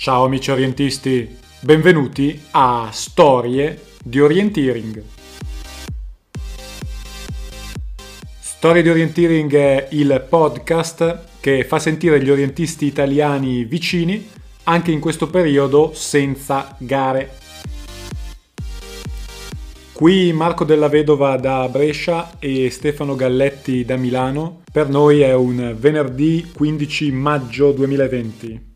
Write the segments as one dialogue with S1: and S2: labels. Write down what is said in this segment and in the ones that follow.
S1: Ciao amici orientisti, benvenuti a Storie di Orienteering. Storie di Orienteering è il podcast che fa sentire gli orientisti italiani vicini anche in questo periodo senza gare. Qui Marco della Vedova da Brescia e Stefano Galletti da Milano. Per noi è un venerdì 15 maggio 2020.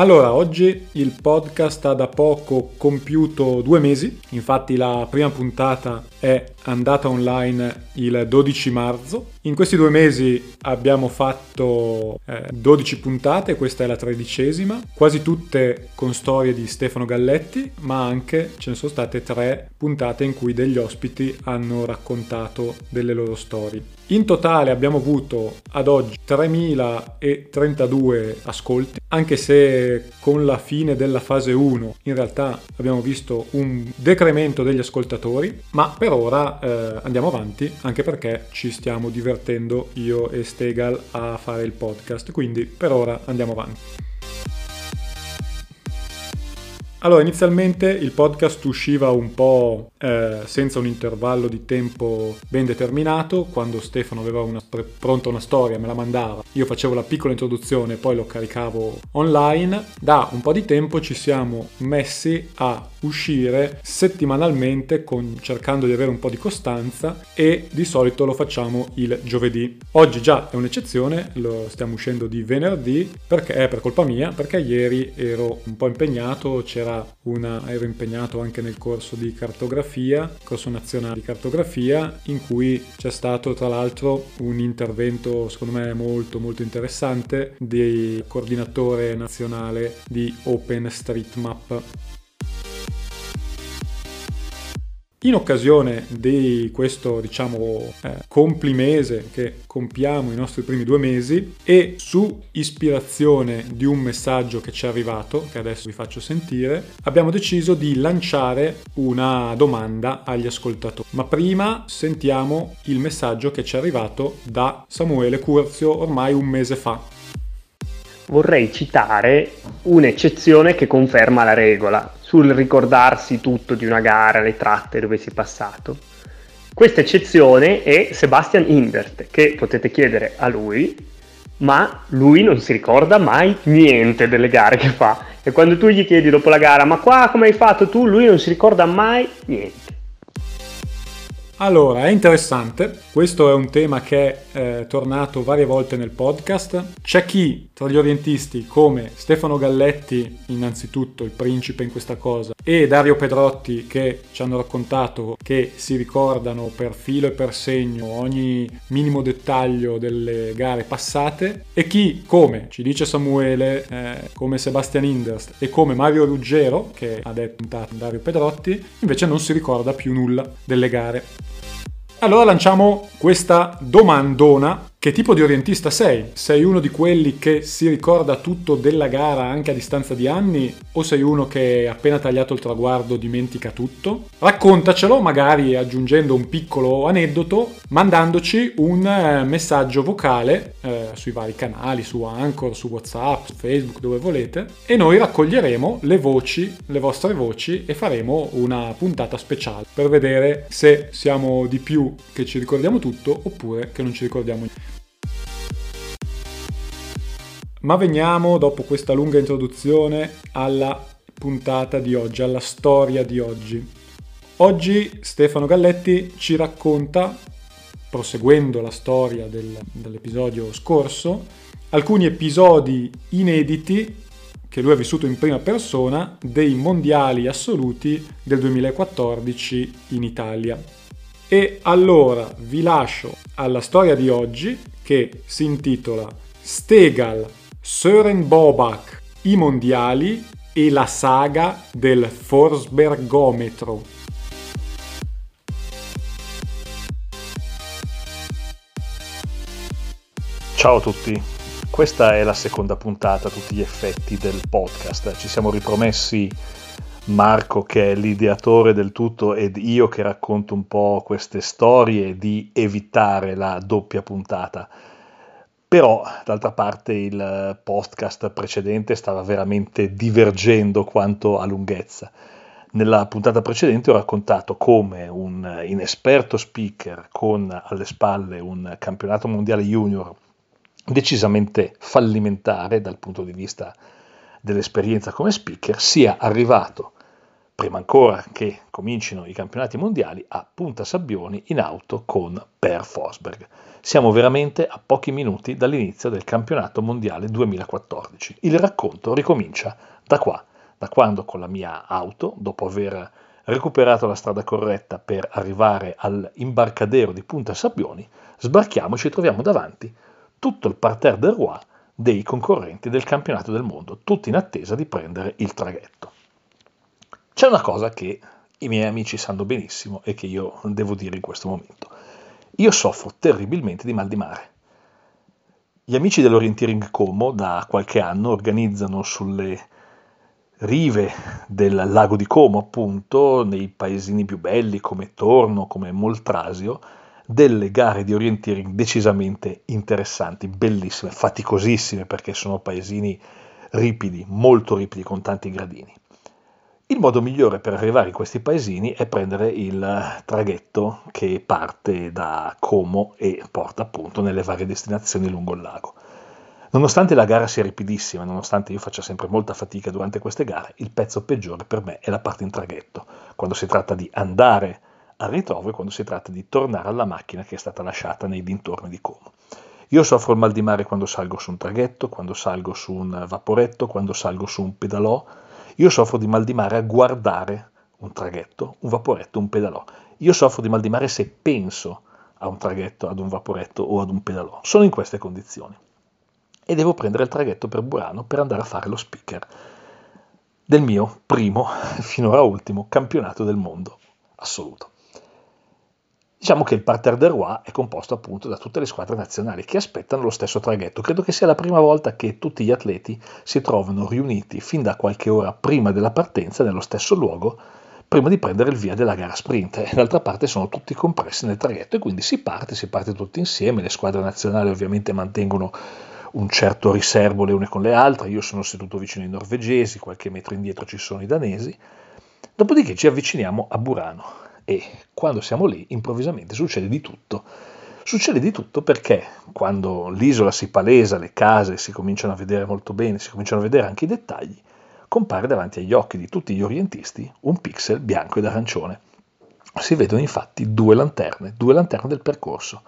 S1: Allora, oggi il podcast ha da poco compiuto due mesi, infatti la prima puntata è andata online il 12 marzo. In questi due mesi abbiamo fatto eh, 12 puntate, questa è la tredicesima, quasi tutte con storie di Stefano Galletti, ma anche ce ne sono state tre puntate in cui degli ospiti hanno raccontato delle loro storie. In totale abbiamo avuto ad oggi 3032 ascolti, anche se con la fine della fase 1 in realtà abbiamo visto un decremento degli ascoltatori, ma per ora eh, andiamo avanti anche perché ci stiamo divertendo io e Stegal a fare il podcast, quindi per ora andiamo avanti. Allora, inizialmente il podcast usciva un po' eh, senza un intervallo di tempo ben determinato, quando Stefano aveva una, pre- pronta una storia, me la mandava, io facevo la piccola introduzione e poi lo caricavo online. Da un po' di tempo ci siamo messi a uscire settimanalmente con, cercando di avere un po' di costanza e di solito lo facciamo il giovedì. Oggi già è un'eccezione, lo stiamo uscendo di venerdì perché è per colpa mia, perché ieri ero un po' impegnato, c'era una, ero impegnato anche nel corso di cartografia, corso nazionale di cartografia, in cui c'è stato tra l'altro un intervento secondo me molto molto interessante del coordinatore nazionale di OpenStreetMap. In occasione di questo, diciamo, eh, complimese che compiamo i nostri primi due mesi e su ispirazione di un messaggio che ci è arrivato, che adesso vi faccio sentire, abbiamo deciso di lanciare una domanda agli ascoltatori. Ma prima sentiamo il messaggio che ci è arrivato da Samuele Curzio ormai un mese fa.
S2: Vorrei citare un'eccezione che conferma la regola sul ricordarsi tutto di una gara, le tratte dove si è passato. Questa eccezione è Sebastian Indert, che potete chiedere a lui, ma lui non si ricorda mai niente delle gare che fa. E quando tu gli chiedi dopo la gara, ma qua come hai fatto tu, lui non si ricorda mai niente.
S1: Allora, è interessante, questo è un tema che è eh, tornato varie volte nel podcast. C'è chi tra gli orientisti, come Stefano Galletti, innanzitutto il principe in questa cosa, e Dario Pedrotti, che ci hanno raccontato che si ricordano per filo e per segno ogni minimo dettaglio delle gare passate, e chi, come ci dice Samuele, eh, come Sebastian Inderst e come Mario Ruggero, che ha detto Dario Pedrotti, invece non si ricorda più nulla delle gare. Allora lanciamo questa domandona che tipo di orientista sei? Sei uno di quelli che si ricorda tutto della gara anche a distanza di anni o sei uno che appena tagliato il traguardo dimentica tutto? Raccontacelo magari aggiungendo un piccolo aneddoto, mandandoci un eh, messaggio vocale eh, sui vari canali, su Anchor, su WhatsApp, su Facebook, dove volete e noi raccoglieremo le voci, le vostre voci e faremo una puntata speciale per vedere se siamo di più che ci ricordiamo tutto oppure che non ci ricordiamo niente. Ma veniamo, dopo questa lunga introduzione, alla puntata di oggi, alla storia di oggi. Oggi Stefano Galletti ci racconta, proseguendo la storia del, dell'episodio scorso, alcuni episodi inediti che lui ha vissuto in prima persona dei mondiali assoluti del 2014 in Italia. E allora vi lascio alla storia di oggi che si intitola Stegal Søren Bobak, i mondiali e la saga del Forsbergometro.
S3: Ciao a tutti, questa è la seconda puntata a tutti gli effetti del podcast. Ci siamo ripromessi Marco che è l'ideatore del tutto ed io che racconto un po' queste storie di evitare la doppia puntata Però, d'altra parte, il podcast precedente stava veramente divergendo quanto a lunghezza. Nella puntata precedente ho raccontato come un inesperto speaker con alle spalle un campionato mondiale junior decisamente fallimentare dal punto di vista dell'esperienza come speaker sia arrivato prima ancora che comincino i campionati mondiali, a Punta Sabbioni in auto con Per Forsberg. Siamo veramente a pochi minuti dall'inizio del campionato mondiale 2014. Il racconto ricomincia da qua, da quando con la mia auto, dopo aver recuperato la strada corretta per arrivare all'imbarcadero di Punta Sabbioni, sbarchiamo e ci troviamo davanti tutto il parterre del Roi dei concorrenti del campionato del mondo, tutti in attesa di prendere il traghetto. C'è una cosa che i miei amici sanno benissimo e che io devo dire in questo momento. Io soffro terribilmente di mal di mare. Gli amici dell'Orienteering Como da qualche anno organizzano sulle rive del lago di Como, appunto, nei paesini più belli come Torno, come Moltrasio, delle gare di orienteering decisamente interessanti, bellissime, faticosissime perché sono paesini ripidi, molto ripidi con tanti gradini. Il modo migliore per arrivare in questi paesini è prendere il traghetto che parte da Como e porta appunto nelle varie destinazioni lungo il lago. Nonostante la gara sia ripidissima, nonostante io faccia sempre molta fatica durante queste gare, il pezzo peggiore per me è la parte in traghetto, quando si tratta di andare al ritrovo e quando si tratta di tornare alla macchina che è stata lasciata nei dintorni di Como. Io soffro il mal di mare quando salgo su un traghetto, quando salgo su un vaporetto, quando salgo su un pedalò, io soffro di mal di mare a guardare un traghetto, un vaporetto, un pedalò. Io soffro di mal di mare se penso a un traghetto, ad un vaporetto o ad un pedalò. Sono in queste condizioni. E devo prendere il traghetto per Burano per andare a fare lo speaker del mio primo, finora ultimo, campionato del mondo assoluto. Diciamo che il parterre del Roi è composto appunto da tutte le squadre nazionali che aspettano lo stesso traghetto. Credo che sia la prima volta che tutti gli atleti si trovano riuniti fin da qualche ora prima della partenza nello stesso luogo prima di prendere il via della gara sprint. D'altra parte sono tutti compressi nel traghetto e quindi si parte, si parte tutti insieme. Le squadre nazionali ovviamente mantengono un certo riservo le une con le altre. Io sono seduto vicino ai norvegesi, qualche metro indietro ci sono i danesi. Dopodiché ci avviciniamo a Burano e quando siamo lì improvvisamente succede di tutto. Succede di tutto perché quando l'isola si palesa, le case si cominciano a vedere molto bene, si cominciano a vedere anche i dettagli, compare davanti agli occhi di tutti gli orientisti un pixel bianco ed arancione. Si vedono infatti due lanterne, due lanterne del percorso.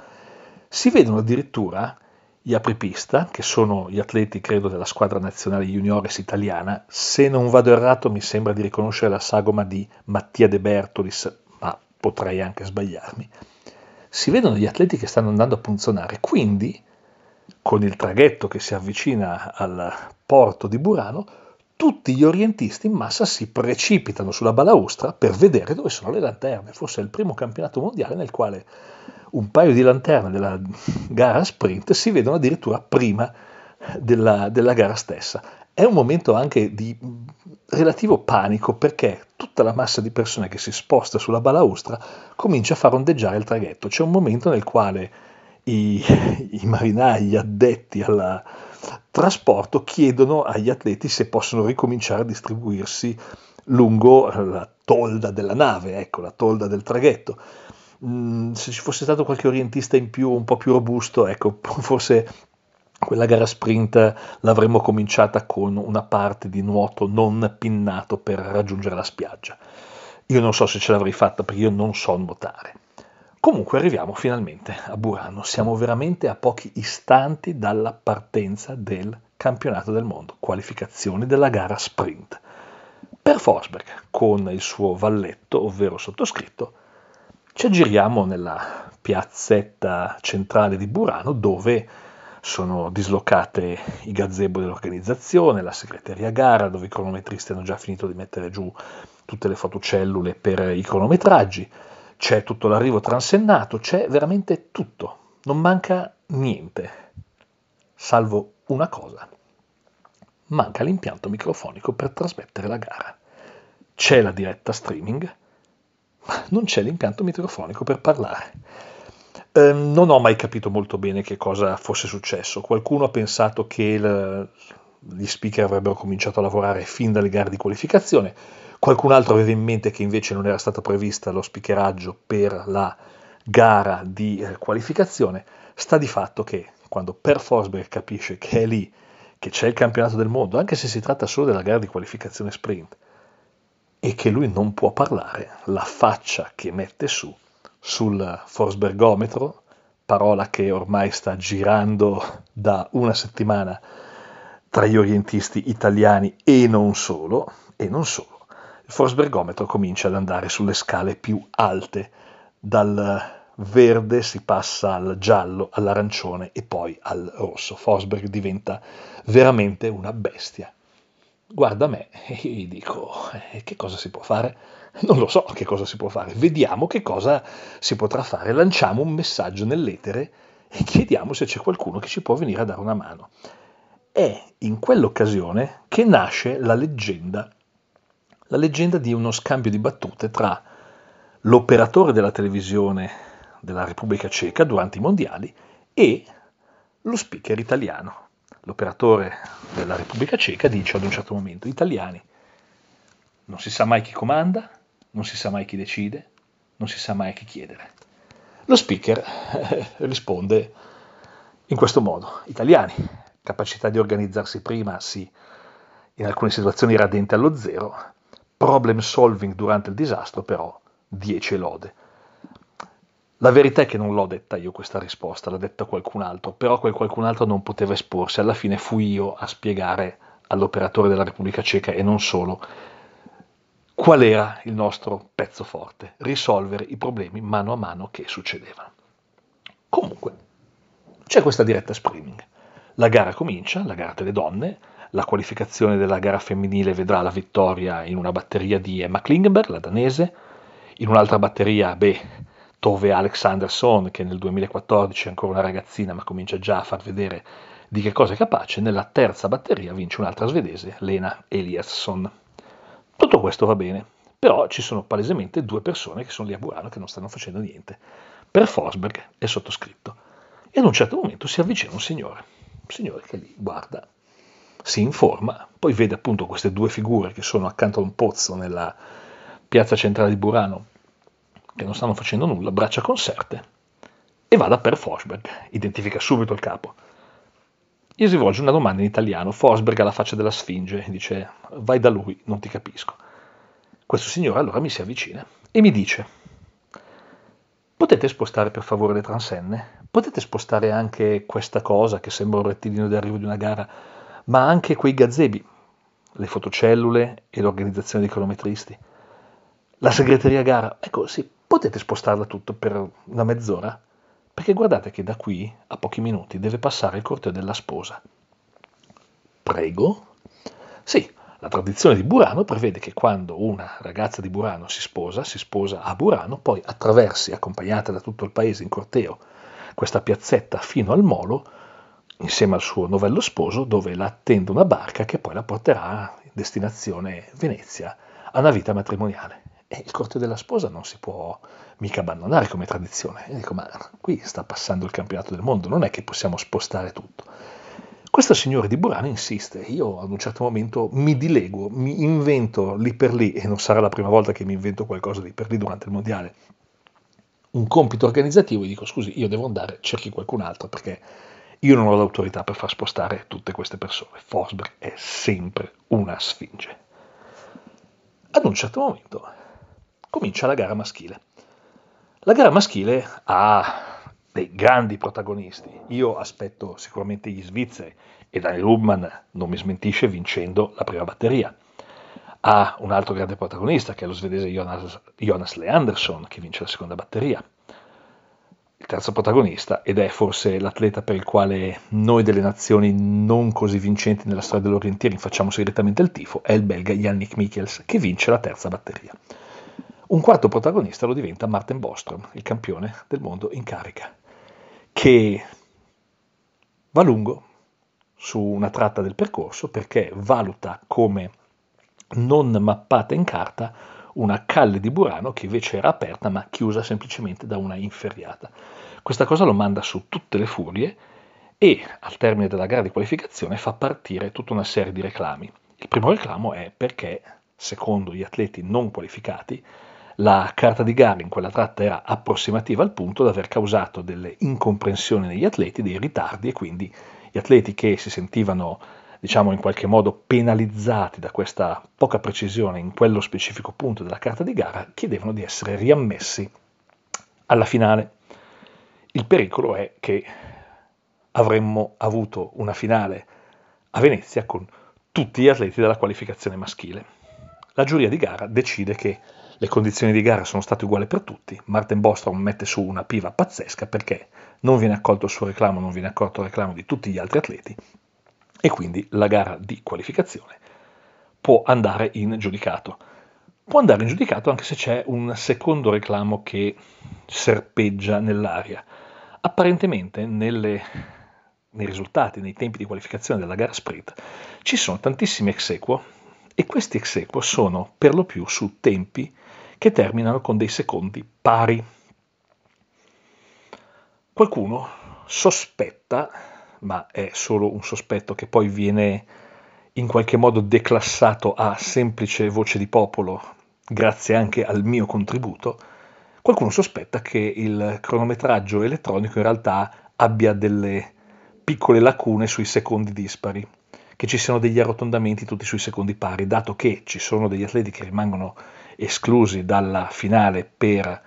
S3: Si vedono addirittura gli apripista, che sono gli atleti, credo, della squadra nazionale juniores italiana. Se non vado errato, mi sembra di riconoscere la sagoma di Mattia De Bertolis, potrei anche sbagliarmi, si vedono gli atleti che stanno andando a punzonare, quindi con il traghetto che si avvicina al porto di Burano, tutti gli orientisti in massa si precipitano sulla balaustra per vedere dove sono le lanterne. Forse è il primo campionato mondiale nel quale un paio di lanterne della gara sprint si vedono addirittura prima della, della gara stessa. È un momento anche di relativo panico perché tutta la massa di persone che si sposta sulla balaustra comincia a far ondeggiare il traghetto. C'è un momento nel quale i, i marinai, gli addetti al trasporto chiedono agli atleti se possono ricominciare a distribuirsi lungo la tolda della nave, ecco, la tolda del traghetto. Mm, se ci fosse stato qualche orientista in più, un po' più robusto, ecco, forse quella gara sprint l'avremmo cominciata con una parte di nuoto non pinnato per raggiungere la spiaggia. Io non so se ce l'avrei fatta perché io non so nuotare. Comunque arriviamo finalmente a Burano, siamo veramente a pochi istanti dalla partenza del campionato del mondo, qualificazioni della gara sprint. Per Forsberg, con il suo valletto, ovvero sottoscritto, ci aggiriamo nella piazzetta centrale di Burano dove sono dislocate i gazebo dell'organizzazione, la segreteria gara, dove i cronometristi hanno già finito di mettere giù tutte le fotocellule per i cronometraggi, c'è tutto l'arrivo transennato, c'è veramente tutto, non manca niente, salvo una cosa. Manca l'impianto microfonico per trasmettere la gara. C'è la diretta streaming, ma non c'è l'impianto microfonico per parlare Eh, non ho mai capito molto bene che cosa fosse successo. Qualcuno ha pensato che il, gli speaker avrebbero cominciato a lavorare fin dalle gare di qualificazione, qualcun altro aveva in mente che invece non era stato previsto lo speakeraggio per la gara di eh, qualificazione. Sta di fatto che quando Per Forsberg capisce che è lì, che c'è il campionato del mondo, anche se si tratta solo della gara di qualificazione sprint, e che lui non può parlare, la faccia che mette su sul Forsbergometro, parola che ormai sta girando da una settimana tra gli orientisti italiani e non solo, e non solo. Il Forsbergometro comincia ad andare sulle scale più alte, dal verde si passa al giallo, all'arancione e poi al rosso. Forsberg diventa veramente una bestia guarda me e gli dico eh, che cosa si può fare? Non lo so che cosa si può fare, vediamo che cosa si potrà fare, lanciamo un messaggio nell'etere e chiediamo se c'è qualcuno che ci può venire a dare una mano. È in quell'occasione che nasce la leggenda, la leggenda di uno scambio di battute tra l'operatore della televisione della Repubblica Ceca durante i mondiali e lo speaker italiano. L'operatore della Repubblica Ceca dice ad un certo momento, italiani, non si sa mai chi comanda, non si sa mai chi decide, non si sa mai chi chiedere. Lo speaker eh, risponde in questo modo, italiani, capacità di organizzarsi prima, sì, in alcune situazioni radente allo zero, problem solving durante il disastro però 10 lode. La verità è che non l'ho detta io questa risposta, l'ha detta qualcun altro, però quel qualcun altro non poteva esporsi, alla fine fui io a spiegare all'operatore della Repubblica Ceca e non solo qual era il nostro pezzo forte, risolvere i problemi mano a mano che succedevano. Comunque, c'è questa diretta streaming. La gara comincia, la gara delle donne, la qualificazione della gara femminile vedrà la vittoria in una batteria di Emma Klingenberg, la danese, in un'altra batteria, beh, Tove Alexanderson, che nel 2014 è ancora una ragazzina ma comincia già a far vedere di che cosa è capace, nella terza batteria vince un'altra svedese, Lena Eliasson. Tutto questo va bene, però ci sono palesemente due persone che sono lì a Burano che non stanno facendo niente. Per Forsberg è sottoscritto. E ad un certo momento si avvicina un signore, un signore che lì guarda, si informa, poi vede appunto queste due figure che sono accanto a un pozzo nella piazza centrale di Burano che non stanno facendo nulla, braccia conserte, e va da Per Forsberg, identifica subito il capo. Gli rivolge una domanda in italiano, Forsberg ha la faccia della sfinge, dice vai da lui, non ti capisco. Questo signore allora mi si avvicina e mi dice potete spostare per favore le transenne? Potete spostare anche questa cosa che sembra un rettilineo di arrivo di una gara, ma anche quei gazebi, le fotocellule e l'organizzazione dei cronometristi? La segreteria gara, ecco sì, potete spostarla tutto per una mezz'ora? Perché guardate che da qui a pochi minuti deve passare il corteo della sposa. Prego? Sì, la tradizione di Burano prevede che quando una ragazza di Burano si sposa, si sposa a Burano, poi attraversi, accompagnata da tutto il paese in corteo, questa piazzetta fino al molo, insieme al suo novello sposo, dove la attende una barca che poi la porterà in destinazione Venezia a una vita matrimoniale. E il corteo della sposa non si può mica abbandonare come tradizione. E dico, ma qui sta passando il campionato del mondo, non è che possiamo spostare tutto. Questo signore di Burano insiste, io ad un certo momento mi dilego, mi invento lì per lì, e non sarà la prima volta che mi invento qualcosa lì per lì durante il mondiale, un compito organizzativo e dico scusi, io devo andare, cerchi qualcun altro perché io non ho l'autorità per far spostare tutte queste persone. Forsberg è sempre una sfinge. Ad un certo momento comincia la gara maschile. La gara maschile ha dei grandi protagonisti. Io aspetto sicuramente gli svizzeri e Daniel Rubman non mi smentisce vincendo la prima batteria. Ha un altro grande protagonista che è lo svedese Jonas, Jonas Leandersson che vince la seconda batteria. Il terzo protagonista, ed è forse l'atleta per il quale noi delle nazioni non così vincenti nella storia dell'orientiering facciamo segretamente il tifo, è il belga Yannick Michels che vince la terza batteria. Un quarto protagonista lo diventa Martin Bostrom, il campione del mondo in carica, che va lungo su una tratta del percorso perché valuta come non mappata in carta una calle di Burano che invece era aperta ma chiusa semplicemente da una inferriata. Questa cosa lo manda su tutte le furie e al termine della gara di qualificazione fa partire tutta una serie di reclami. Il primo reclamo è perché, secondo gli atleti non qualificati, la carta di gara in quella tratta era approssimativa al punto da aver causato delle incomprensioni negli atleti, dei ritardi e quindi gli atleti che si sentivano diciamo in qualche modo penalizzati da questa poca precisione in quello specifico punto della carta di gara, chiedevano di essere riammessi alla finale. Il pericolo è che avremmo avuto una finale a Venezia con tutti gli atleti della qualificazione maschile. La giuria di gara decide che le condizioni di gara sono state uguali per tutti, Martin Bostrom mette su una piva pazzesca perché non viene accolto il suo reclamo, non viene accolto il reclamo di tutti gli altri atleti e quindi la gara di qualificazione può andare in giudicato. Può andare in giudicato anche se c'è un secondo reclamo che serpeggia nell'aria. Apparentemente nelle, nei risultati, nei tempi di qualificazione della gara sprint, ci sono tantissimi ex equo e questi ex equo sono per lo più su tempi che terminano con dei secondi pari. Qualcuno sospetta ma è solo un sospetto che poi viene in qualche modo declassato a semplice voce di popolo, grazie anche al mio contributo, qualcuno sospetta che il cronometraggio elettronico in realtà abbia delle piccole lacune sui secondi dispari, che ci siano degli arrotondamenti tutti sui secondi pari, dato che ci sono degli atleti che rimangono esclusi dalla finale per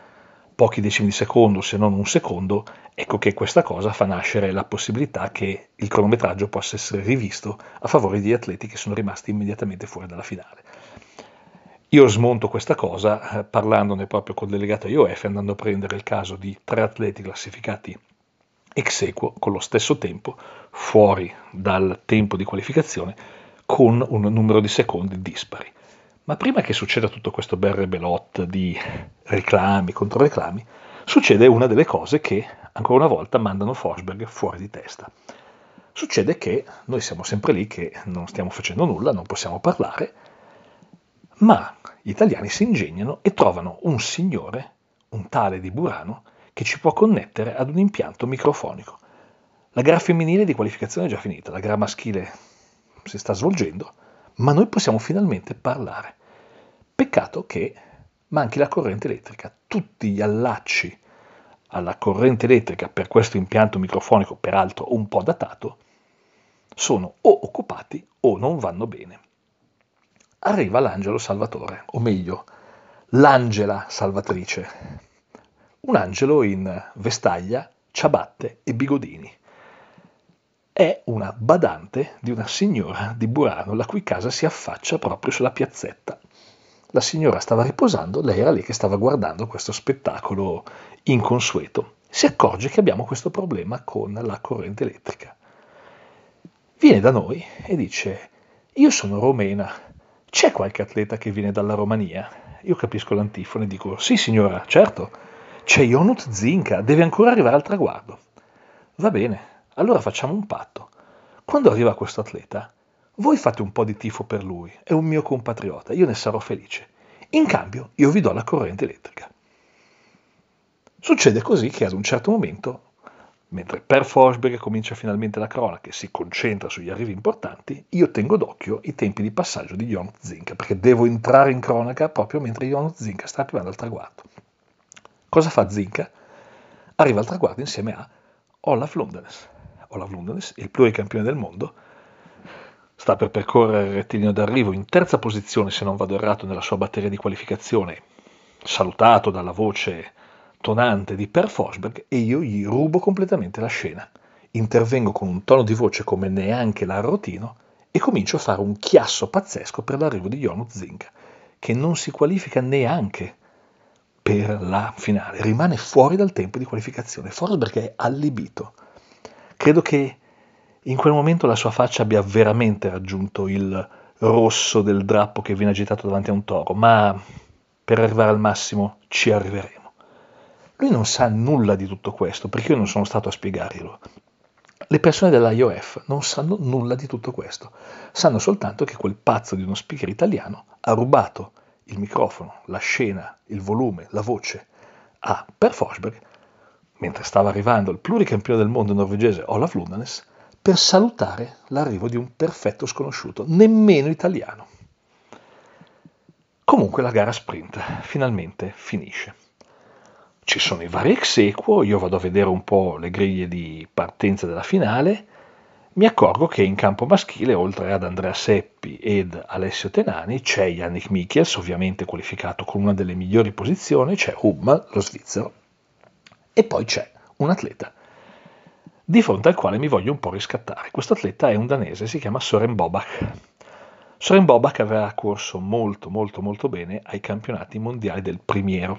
S3: pochi decimi di secondo, se non un secondo, ecco che questa cosa fa nascere la possibilità che il cronometraggio possa essere rivisto a favore di atleti che sono rimasti immediatamente fuori dalla finale. Io smonto questa cosa eh, parlandone proprio col delegato IOF, andando a prendere il caso di tre atleti classificati ex equo con lo stesso tempo, fuori dal tempo di qualificazione, con un numero di secondi dispari. Ma prima che succeda tutto questo bel rebelot di reclami, contro reclami, succede una delle cose che ancora una volta mandano Forsberg fuori di testa. Succede che noi siamo sempre lì che non stiamo facendo nulla, non possiamo parlare, ma gli italiani si ingegnano e trovano un signore, un tale di Burano, che ci può connettere ad un impianto microfonico. La gara femminile di qualificazione è già finita, la gara maschile si sta svolgendo, ma noi possiamo finalmente parlare. Peccato che manchi la corrente elettrica. Tutti gli allacci alla corrente elettrica per questo impianto microfonico, peraltro un po' datato, sono o occupati o non vanno bene. Arriva l'angelo salvatore, o meglio, l'angela salvatrice. Un angelo in vestaglia, ciabatte e bigodini è una badante di una signora di Burano, la cui casa si affaccia proprio sulla piazzetta. La signora stava riposando, lei era lì che stava guardando questo spettacolo inconsueto. Si accorge che abbiamo questo problema con la corrente elettrica. Viene da noi e dice, io sono romena, c'è qualche atleta che viene dalla Romania? Io capisco l'antifone e dico, sì signora, certo, c'è Jonut Zinka, deve ancora arrivare al traguardo. Va bene, allora facciamo un patto. Quando arriva questo atleta, voi fate un po' di tifo per lui, è un mio compatriota, io ne sarò felice. In cambio, io vi do la corrente elettrica. Succede così che ad un certo momento, mentre per Forsberg comincia finalmente la cronaca e si concentra sugli arrivi importanti, io tengo d'occhio i tempi di passaggio di Jon Zinka, perché devo entrare in cronaca proprio mentre Jon Zinka sta arrivando al traguardo. Cosa fa Zinka? Arriva al traguardo insieme a Olaf Lundenes. Olaf Lundenes, il pluricampione del mondo, sta per percorrere il rettilineo d'arrivo in terza posizione, se non vado errato, nella sua batteria di qualificazione, salutato dalla voce tonante di Per Forsberg e io gli rubo completamente la scena. Intervengo con un tono di voce come neanche l'arrotino e comincio a fare un chiasso pazzesco per l'arrivo di Jonut Zinka, che non si qualifica neanche per la finale, rimane fuori dal tempo di qualificazione. Forsberg è allibito Credo che in quel momento la sua faccia abbia veramente raggiunto il rosso del drappo che viene agitato davanti a un toro, ma per arrivare al massimo ci arriveremo. Lui non sa nulla di tutto questo, perché io non sono stato a spiegarglielo. Le persone dell'IOF non sanno nulla di tutto questo, sanno soltanto che quel pazzo di uno speaker italiano ha rubato il microfono, la scena, il volume, la voce a Per Forsberg mentre stava arrivando il pluricampione del mondo norvegese Olaf Lundanes, per salutare l'arrivo di un perfetto sconosciuto, nemmeno italiano. Comunque la gara sprint finalmente finisce. Ci sono i vari ex equo, io vado a vedere un po' le griglie di partenza della finale, mi accorgo che in campo maschile, oltre ad Andrea Seppi ed Alessio Tenani, c'è Yannick Michiels, ovviamente qualificato con una delle migliori posizioni, c'è Hubmal, lo svizzero, e poi c'è un atleta di fronte al quale mi voglio un po' riscattare. Questo atleta è un danese, si chiama Soren Bobach. Soren Bobach aveva corso molto molto molto bene ai campionati mondiali del primiero.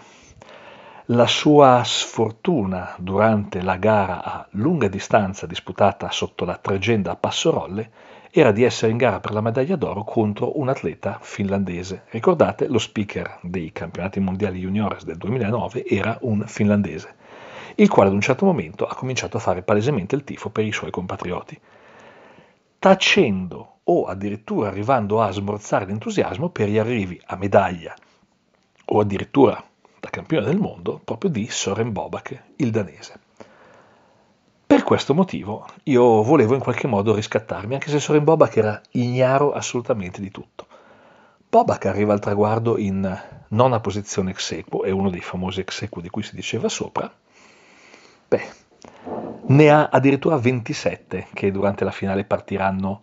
S3: La sua sfortuna durante la gara a lunga distanza disputata sotto la tregenda a Passorolle era di essere in gara per la medaglia d'oro contro un atleta finlandese. Ricordate, lo speaker dei campionati mondiali juniores del 2009 era un finlandese il quale ad un certo momento ha cominciato a fare palesemente il tifo per i suoi compatrioti, tacendo o addirittura arrivando a smorzare l'entusiasmo per gli arrivi a medaglia o addirittura da campione del mondo proprio di Soren Bobak, il danese. Per questo motivo io volevo in qualche modo riscattarmi, anche se Soren Bobak era ignaro assolutamente di tutto. Bobak arriva al traguardo in nona posizione ex equo, è uno dei famosi ex equo di cui si diceva sopra, Beh, ne ha addirittura 27 che durante la finale partiranno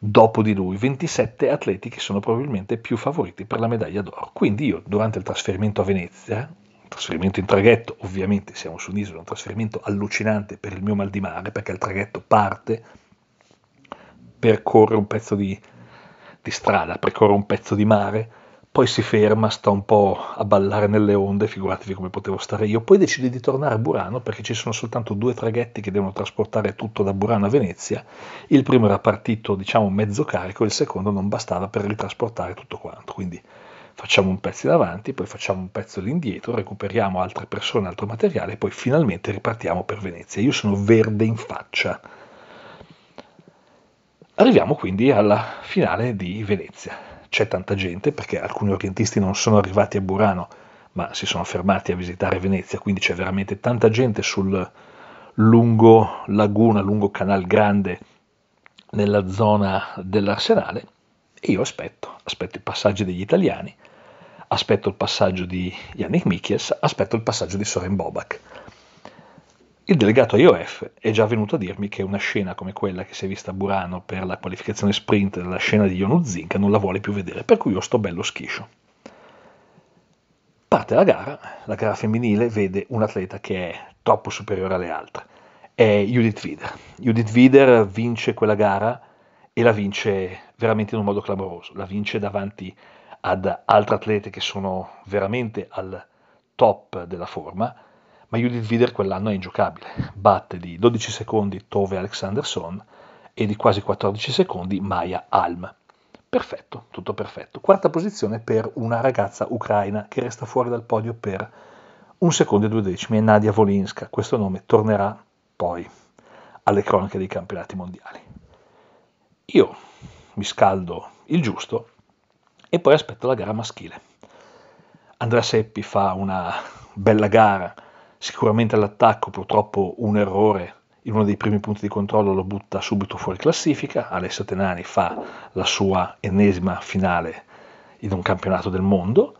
S3: dopo di lui, 27 atleti che sono probabilmente più favoriti per la medaglia d'oro. Quindi io durante il trasferimento a Venezia, trasferimento in traghetto, ovviamente siamo su un'isola, un trasferimento allucinante per il mio mal di mare, perché il traghetto parte, percorre un pezzo di, di strada, percorre un pezzo di mare, poi si ferma, sta un po' a ballare nelle onde, figuratevi come potevo stare io, poi decide di tornare a Burano perché ci sono soltanto due traghetti che devono trasportare tutto da Burano a Venezia, il primo era partito diciamo mezzo carico, il secondo non bastava per ritrasportare tutto quanto, quindi facciamo un pezzo in avanti, poi facciamo un pezzo all'indietro, recuperiamo altre persone, altro materiale e poi finalmente ripartiamo per Venezia. Io sono verde in faccia. Arriviamo quindi alla finale di Venezia c'è tanta gente perché alcuni orientisti non sono arrivati a Burano ma si sono fermati a visitare Venezia, quindi c'è veramente tanta gente sul lungo laguna, lungo canal grande nella zona dell'arsenale e io aspetto, aspetto i passaggi degli italiani, aspetto il passaggio di Yannick Mikies, aspetto il passaggio di Soren Bobak. Il delegato IOF è già venuto a dirmi che una scena come quella che si è vista a Burano per la qualificazione sprint della scena di Yonu Zinka non la vuole più vedere, per cui io sto bello schiscio. Parte la gara, la gara femminile vede un atleta che è troppo superiore alle altre, è Judith Wider. Judith Wider vince quella gara e la vince veramente in un modo clamoroso, la vince davanti ad altre atlete che sono veramente al top della forma, ma Judith Wider quell'anno è ingiocabile, batte di 12 secondi Tove Alexanderson e di quasi 14 secondi Maya Alm. Perfetto, tutto perfetto. Quarta posizione per una ragazza ucraina che resta fuori dal podio per un secondo e due decimi, è Nadia Volinska. Questo nome tornerà poi alle cronache dei campionati mondiali. Io mi scaldo il giusto e poi aspetto la gara maschile. Andrea Seppi fa una bella gara Sicuramente all'attacco purtroppo un errore. In uno dei primi punti di controllo lo butta subito fuori classifica, Alessio Tenani fa la sua ennesima finale in un campionato del mondo,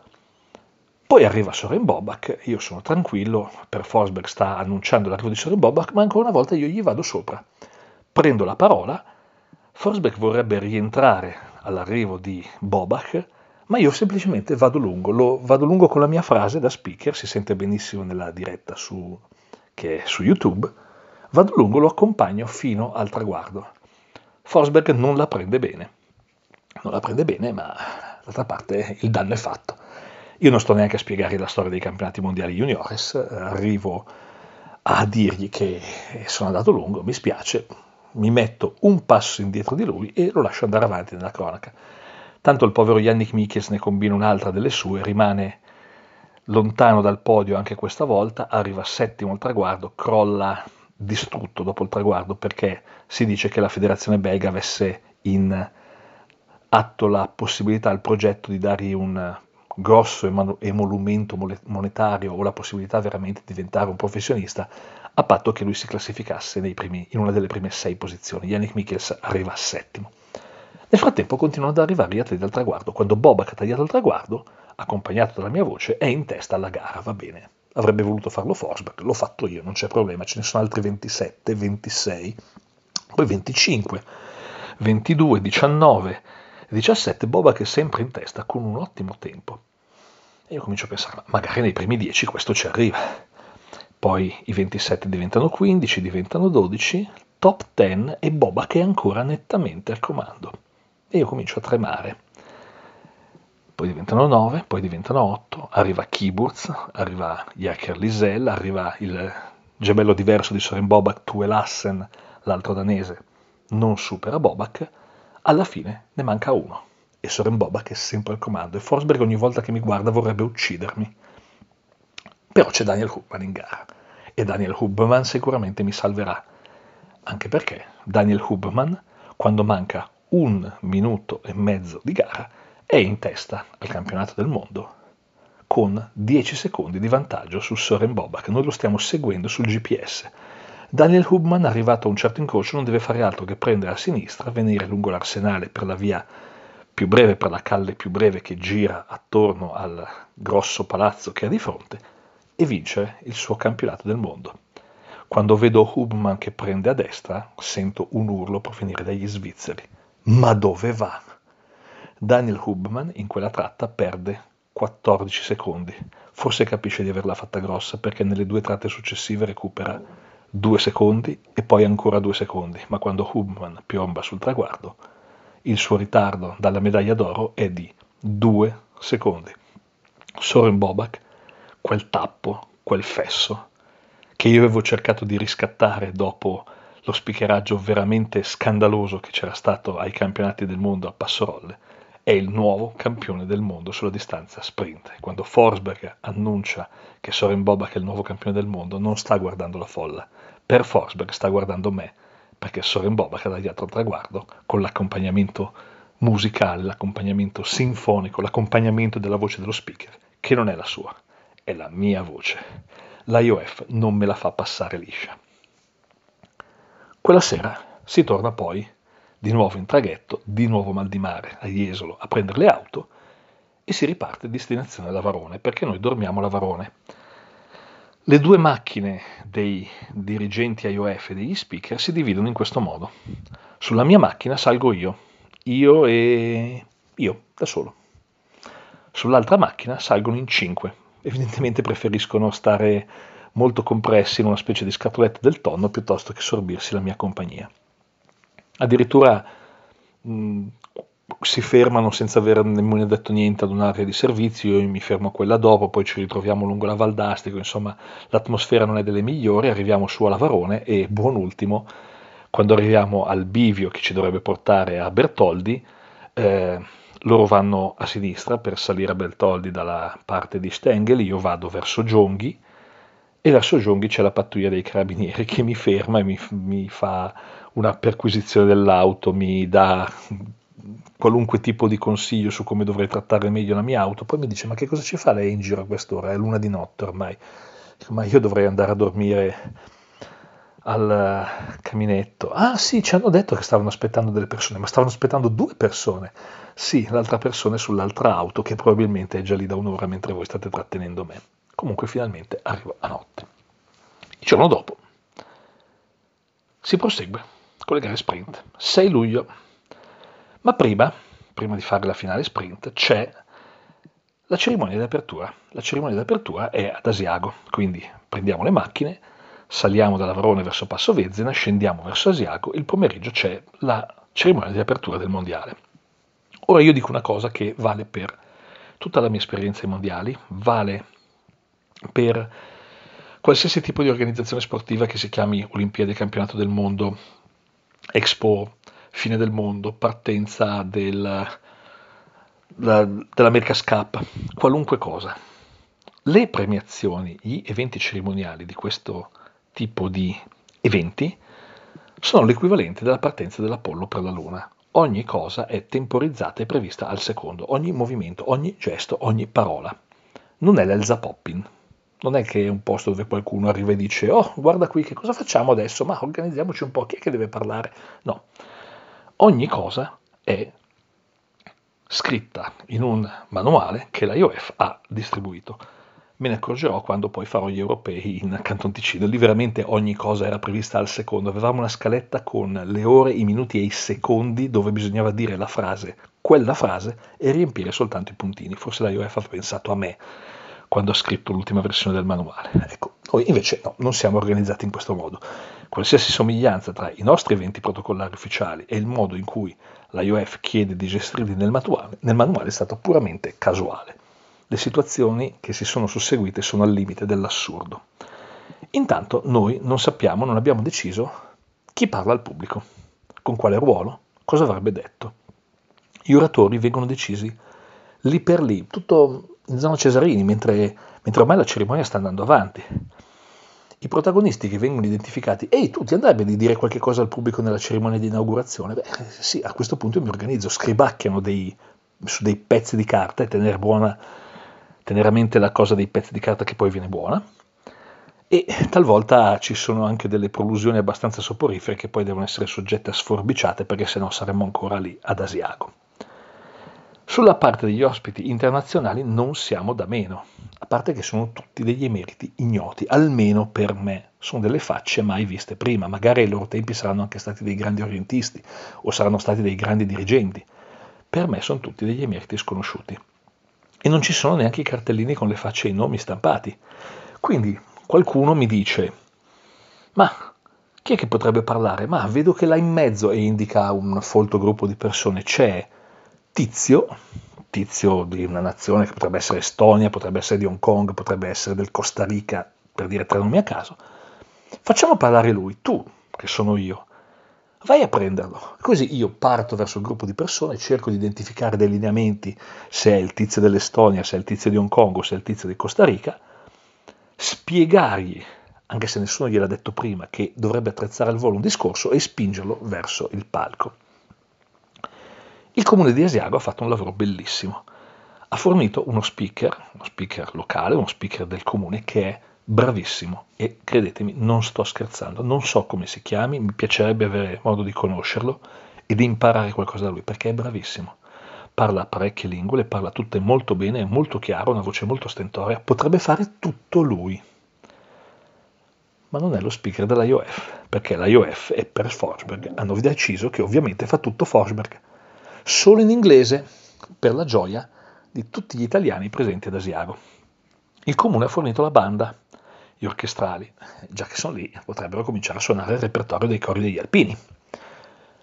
S3: poi arriva Soren Bobak, io sono tranquillo, per Forsberg sta annunciando l'arrivo di Soren Bobak, ma ancora una volta io gli vado sopra. Prendo la parola, Forsberg vorrebbe rientrare all'arrivo di Bobak, ma io semplicemente vado lungo, lo vado lungo con la mia frase da speaker, si sente benissimo nella diretta su, che è su YouTube, vado lungo, lo accompagno fino al traguardo. Forsberg non la prende bene, non la prende bene, ma d'altra parte il danno è fatto. Io non sto neanche a spiegare la storia dei campionati mondiali juniores, arrivo a dirgli che sono andato lungo, mi spiace, mi metto un passo indietro di lui e lo lascio andare avanti nella cronaca. Tanto il povero Yannick Miches ne combina un'altra delle sue, rimane lontano dal podio anche questa volta, arriva settimo al traguardo, crolla distrutto dopo il traguardo perché si dice che la federazione belga avesse in atto la possibilità, il progetto di dargli un grosso emolumento monetario o la possibilità veramente di diventare un professionista, a patto che lui si classificasse primi, in una delle prime sei posizioni. Yannick Michels arriva a settimo. Nel frattempo continuano ad arrivare gli atleti al traguardo. Quando Bobak ha tagliato il traguardo, accompagnato dalla mia voce, è in testa alla gara, va bene. Avrebbe voluto farlo Forsberg, l'ho fatto io, non c'è problema, ce ne sono altri 27, 26, poi 25, 22, 19, 17, Bobak è sempre in testa con un ottimo tempo. E io comincio a pensare, magari nei primi 10 questo ci arriva. Poi i 27 diventano 15, diventano 12, top 10 e Bobak è ancora nettamente al comando. E io comincio a tremare. Poi diventano 9, poi diventano 8, arriva Kiburz, arriva Jerker Lisel, arriva il gemello diverso di Soren Bobak, Tue Lassen, l'altro danese, non supera Bobak, alla fine ne manca uno. E Soren Bobak è sempre al comando. E Forsberg ogni volta che mi guarda vorrebbe uccidermi. Però c'è Daniel Hubman in gara. E Daniel Hubman sicuramente mi salverà, anche perché Daniel Hubman, quando manca un minuto e mezzo di gara, è in testa al campionato del mondo con 10 secondi di vantaggio su Soren Bobak. Noi lo stiamo seguendo sul GPS. Daniel Hubman, arrivato a un certo incrocio, non deve fare altro che prendere a sinistra, venire lungo l'arsenale per la via più breve, per la calle più breve che gira attorno al grosso palazzo che ha di fronte e vincere il suo campionato del mondo. Quando vedo Hubman che prende a destra, sento un urlo provenire dagli svizzeri. Ma dove va? Daniel Hubman in quella tratta perde 14 secondi. Forse capisce di averla fatta grossa perché nelle due tratte successive recupera 2 secondi e poi ancora 2 secondi, ma quando Hubman piomba sul traguardo, il suo ritardo dalla medaglia d'oro è di 2 secondi. Soren Bobak, quel tappo, quel fesso, che io avevo cercato di riscattare dopo lo speakeraggio veramente scandaloso che c'era stato ai campionati del mondo a Passorolle, è il nuovo campione del mondo sulla distanza sprint. Quando Forsberg annuncia che Soren Bobak è il nuovo campione del mondo, non sta guardando la folla. Per Forsberg sta guardando me, perché Soren Bobak ha tagliato il traguardo con l'accompagnamento musicale, l'accompagnamento sinfonico, l'accompagnamento della voce dello speaker, che non è la sua, è la mia voce. L'IOF non me la fa passare liscia. Quella sera si torna poi di nuovo in traghetto, di nuovo mal di mare a Jesolo a prendere le auto e si riparte destinazione Lavarone, perché noi dormiamo Lavarone. Le due macchine dei dirigenti IOF e degli speaker si dividono in questo modo. Sulla mia macchina salgo io, io e io, da solo. Sull'altra macchina salgono in cinque. Evidentemente preferiscono stare molto compressi in una specie di scatoletta del tonno piuttosto che sorbirsi la mia compagnia. Addirittura mh, si fermano senza aver nemmeno detto niente ad un'area di servizio, io mi fermo a quella dopo, poi ci ritroviamo lungo la Valdastico, insomma l'atmosfera non è delle migliori, arriviamo su a Lavarone e buon ultimo, quando arriviamo al bivio che ci dovrebbe portare a Bertoldi, eh, loro vanno a sinistra per salire a Bertoldi dalla parte di Stengel, io vado verso Gionghi e verso Gionghi c'è la pattuglia dei carabinieri che mi ferma e mi, mi fa una perquisizione dell'auto, mi dà qualunque tipo di consiglio su come dovrei trattare meglio la mia auto, poi mi dice ma che cosa ci fa lei in giro a quest'ora? È luna di notte ormai, ma io dovrei andare a dormire al caminetto. Ah sì, ci hanno detto che stavano aspettando delle persone, ma stavano aspettando due persone. Sì, l'altra persona è sull'altra auto che probabilmente è già lì da un'ora mentre voi state trattenendo me. Comunque finalmente arrivo a notte. Il giorno dopo si prosegue con le gare sprint. 6 luglio. Ma prima, prima di fare la finale sprint, c'è la cerimonia di apertura. La cerimonia di apertura è ad Asiago, quindi prendiamo le macchine, saliamo da Lavarone verso Passo Vezzena, scendiamo verso Asiago, il pomeriggio c'è la cerimonia di apertura del mondiale. Ora io dico una cosa che vale per tutta la mia esperienza ai mondiali, vale per qualsiasi tipo di organizzazione sportiva che si chiami Olimpiadi, Campionato del Mondo, Expo, fine del mondo, partenza del, la, dell'America's Cup, qualunque cosa. Le premiazioni, gli eventi cerimoniali di questo tipo di eventi sono l'equivalente della partenza dell'Apollo per la Luna. ogni cosa è temporizzata e prevista al secondo, ogni movimento, ogni gesto, ogni parola. Non è l'Elza Poppin, non è che è un posto dove qualcuno arriva e dice oh guarda qui che cosa facciamo adesso, ma organizziamoci un po', chi è che deve parlare? No, ogni cosa è scritta in un manuale che la IOF ha distribuito. Me ne accorgerò quando poi farò gli europei in Canton Ticino. Lì veramente ogni cosa era prevista al secondo. Avevamo una scaletta con le ore, i minuti e i secondi dove bisognava dire la frase, quella frase, e riempire soltanto i puntini. Forse la IOF ha pensato a me quando ha scritto l'ultima versione del manuale. Ecco, noi invece no, non siamo organizzati in questo modo. Qualsiasi somiglianza tra i nostri eventi protocollari ufficiali e il modo in cui la IOF chiede di gestirli nel manuale, nel manuale è stata puramente casuale. Le situazioni che si sono susseguite sono al limite dell'assurdo. Intanto noi non sappiamo, non abbiamo deciso chi parla al pubblico, con quale ruolo, cosa avrebbe detto. Gli oratori vengono decisi lì per lì, tutto in zona Cesarini, mentre, mentre ormai la cerimonia sta andando avanti. I protagonisti che vengono identificati, ehi, tu ti andrebbe di dire qualche cosa al pubblico nella cerimonia di inaugurazione? Beh, sì, a questo punto mi organizzo, scribacchiano dei, su dei pezzi di carta e tenere buona tenere a mente la cosa dei pezzi di carta che poi viene buona e talvolta ci sono anche delle prolusioni abbastanza soporifere che poi devono essere soggette a sforbiciate perché sennò saremmo ancora lì ad Asiago. Sulla parte degli ospiti internazionali non siamo da meno, a parte che sono tutti degli emeriti ignoti, almeno per me, sono delle facce mai viste prima, magari ai loro tempi saranno anche stati dei grandi orientisti o saranno stati dei grandi dirigenti, per me sono tutti degli emeriti sconosciuti e non ci sono neanche i cartellini con le facce e i nomi stampati. Quindi qualcuno mi dice, ma chi è che potrebbe parlare? Ma vedo che là in mezzo e indica un folto gruppo di persone c'è Tizio, Tizio di una nazione che potrebbe essere Estonia, potrebbe essere di Hong Kong, potrebbe essere del Costa Rica, per dire tre nomi a caso. Facciamo parlare lui, tu, che sono io, vai a prenderlo. Così io parto verso il gruppo di persone, cerco di identificare dei lineamenti, se è il tizio dell'Estonia, se è il tizio di Hong Kong o se è il tizio di Costa Rica, spiegargli, anche se nessuno gliel'ha detto prima, che dovrebbe attrezzare al volo un discorso e spingerlo verso il palco. Il comune di Asiago ha fatto un lavoro bellissimo. Ha fornito uno speaker, uno speaker locale, uno speaker del comune che è bravissimo e credetemi, non sto scherzando, non so come si chiami, mi piacerebbe avere modo di conoscerlo e di imparare qualcosa da lui perché è bravissimo. Parla parecchie lingue, le parla tutte molto bene, è molto chiaro, una voce molto stentorea, potrebbe fare tutto lui. Ma non è lo speaker della IOF, perché la IOF è per Forsberg, hanno deciso che ovviamente fa tutto Forsberg, solo in inglese, per la gioia di tutti gli italiani presenti ad Asiago. Il comune ha fornito la banda, gli orchestrali, già che sono lì, potrebbero cominciare a suonare il repertorio dei cori degli alpini.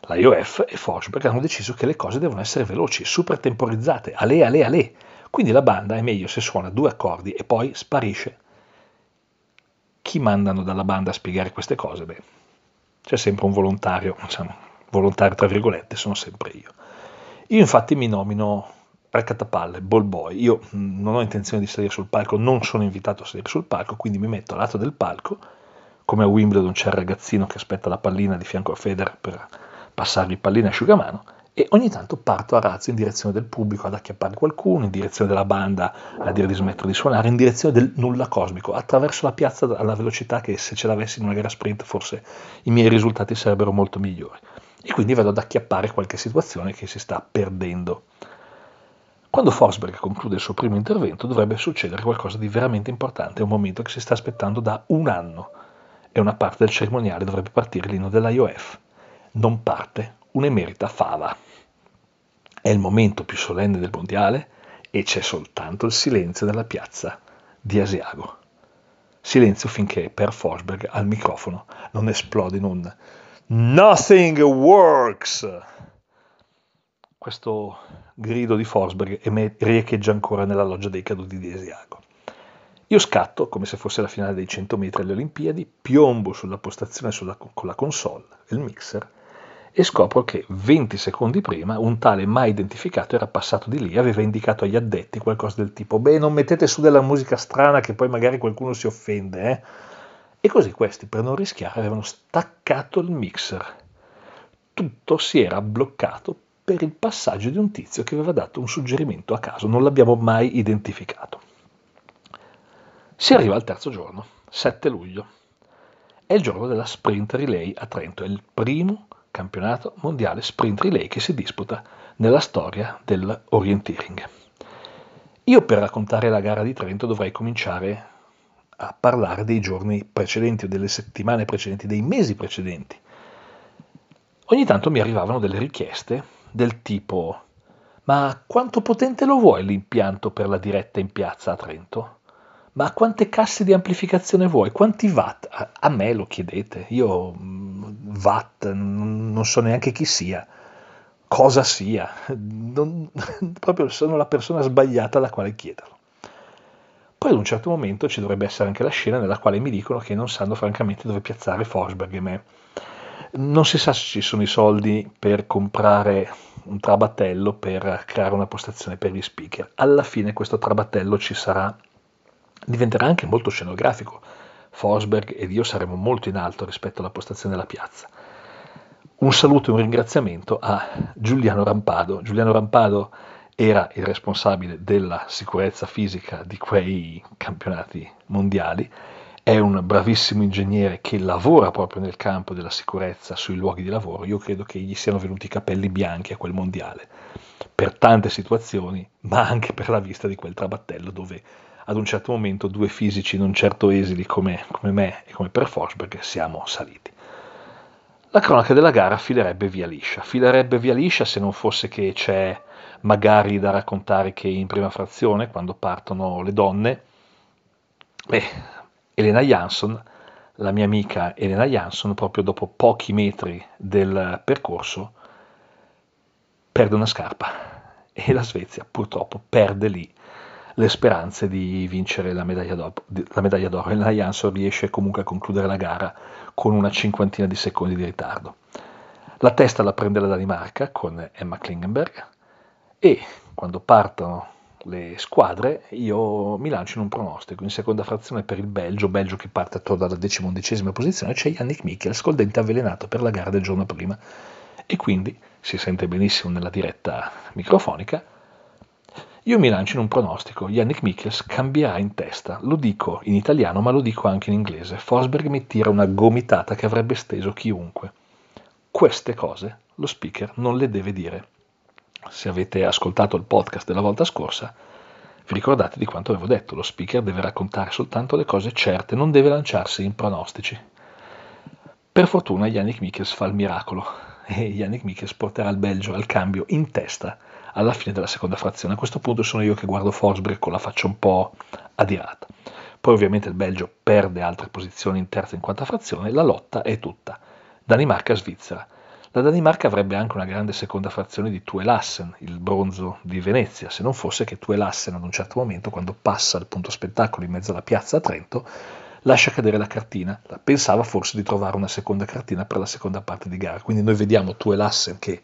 S3: La IOF e Forsberg hanno deciso che le cose devono essere veloci, super temporizzate, ale, ale, ale. Quindi la banda è meglio se suona due accordi e poi sparisce. Chi mandano dalla banda a spiegare queste cose? Beh, c'è sempre un volontario, diciamo, volontario tra virgolette, sono sempre io. Io infatti mi nomino raccattapalle, ball boy. Io mm, non ho intenzione di salire sul palco, non sono invitato a salire sul palco, quindi mi metto a lato del palco, come a Wimbledon c'è il ragazzino che aspetta la pallina di fianco a Federer per passargli il pallino asciugamano, e ogni tanto parto a razzo in direzione del pubblico ad acchiappare qualcuno, in direzione della banda a dire di smettere di suonare, in direzione del nulla cosmico, attraverso la piazza alla velocità che se ce l'avessi in una gara sprint forse i miei risultati sarebbero molto migliori. E quindi vado ad acchiappare qualche situazione che si sta perdendo. Quando Forsberg conclude il suo primo intervento dovrebbe succedere qualcosa di veramente importante, è un momento che si sta aspettando da un anno e una parte del cerimoniale dovrebbe partire l'inno dell'IOF. Non parte un'emerita fava. È il momento più solenne del mondiale e c'è soltanto il silenzio della piazza di Asiago. Silenzio finché per Forsberg al microfono non esplode in un Nothing works! Questo grido di Forsberg riecheggia ancora nella loggia dei caduti di Asiago. Io scatto, come se fosse la finale dei 100 metri alle Olimpiadi, piombo sulla postazione sulla, con la console, il mixer, e scopro che 20 secondi prima un tale mai identificato era passato di lì e aveva indicato agli addetti qualcosa del tipo «Beh, non mettete su della musica strana che poi magari qualcuno si offende, eh?» E così questi, per non rischiare, avevano staccato il mixer tutto si era bloccato per il passaggio di un tizio che aveva dato un suggerimento a caso, non l'abbiamo mai identificato. Si arriva al terzo giorno, 7 luglio. È il giorno della sprint relay a Trento, è il primo campionato mondiale sprint relay che si disputa nella storia dell'orienteering. Io per raccontare la gara di Trento dovrei cominciare a parlare dei giorni precedenti o delle settimane precedenti, dei mesi precedenti. Ogni tanto mi arrivavano delle richieste del tipo ma quanto potente lo vuoi l'impianto per la diretta in piazza a Trento? Ma quante casse di amplificazione vuoi? Quanti watt? A, me lo chiedete, io mm, watt non so neanche chi sia cosa sia, non, proprio sono la persona sbagliata alla quale chiederlo. Poi ad un certo momento ci dovrebbe essere anche la scena nella quale mi dicono che non sanno francamente dove piazzare Forsberg e me. Non si sa se ci sono i soldi per comprare un trabattello per creare una postazione per gli speaker. Alla fine questo trabattello ci sarà, diventerà anche molto scenografico. Forsberg ed io saremo molto in alto rispetto alla postazione della piazza un saluto e un ringraziamento a Giuliano Rampado. Giuliano Rampado era il responsabile della sicurezza fisica di quei campionati mondiali, è un bravissimo ingegnere che lavora proprio nel campo della sicurezza sui luoghi di lavoro, io credo che gli siano venuti i capelli bianchi a quel mondiale, per tante situazioni, ma anche per la vista di quel trabattello dove ad un certo momento due fisici non certo esili come, come me e come per Forsberg siamo saliti. La cronaca della gara filerebbe via liscia, filerebbe via liscia se non fosse che c'è magari da raccontare che in prima frazione, quando partono le donne, beh, Elena Jansson, la mia amica Elena Jansson, proprio dopo pochi metri del percorso, perde una scarpa e la Svezia purtroppo perde lì le speranze di vincere la medaglia, d'oro. La medaglia d'oro. Elena Jansson riesce comunque a concludere la gara con una cinquantina di secondi di ritardo. La testa la prende la Danimarca con Emma Klingenberg e quando partono le squadre io mi lancio in un pronostico. In seconda frazione per il Belgio, Belgio che parte attorno alla decimo-undicesima posizione, c'è Yannick Michels col dente avvelenato per la gara del giorno prima e quindi si sente benissimo nella diretta microfonica io mi lancio in un pronostico, Yannick Michels cambierà in testa, lo dico in italiano ma lo dico anche in inglese, Forsberg mi tira una gomitata che avrebbe steso chiunque. Queste cose lo speaker non le deve dire. Se avete ascoltato il podcast della volta scorsa, vi ricordate di quanto avevo detto, lo speaker deve raccontare soltanto le cose certe, non deve lanciarsi in pronostici. Per fortuna Yannick Michels fa il miracolo e Yannick Michels porterà il Belgio al cambio in testa alla fine della seconda frazione. A questo punto sono io che guardo Forsberg con la faccia un po' adirata. Poi ovviamente il Belgio perde altre posizioni in terza e in quarta frazione, la lotta è tutta. Danimarca-Svizzera. La Danimarca avrebbe anche una grande seconda frazione di Tuelassen, il bronzo di Venezia, se non fosse che Tuelassen ad un certo momento, quando passa al punto spettacolo in mezzo alla piazza a Trento, lascia cadere la cartina. Pensava forse di trovare una seconda cartina per la seconda parte di gara. Quindi noi vediamo Tuelassen che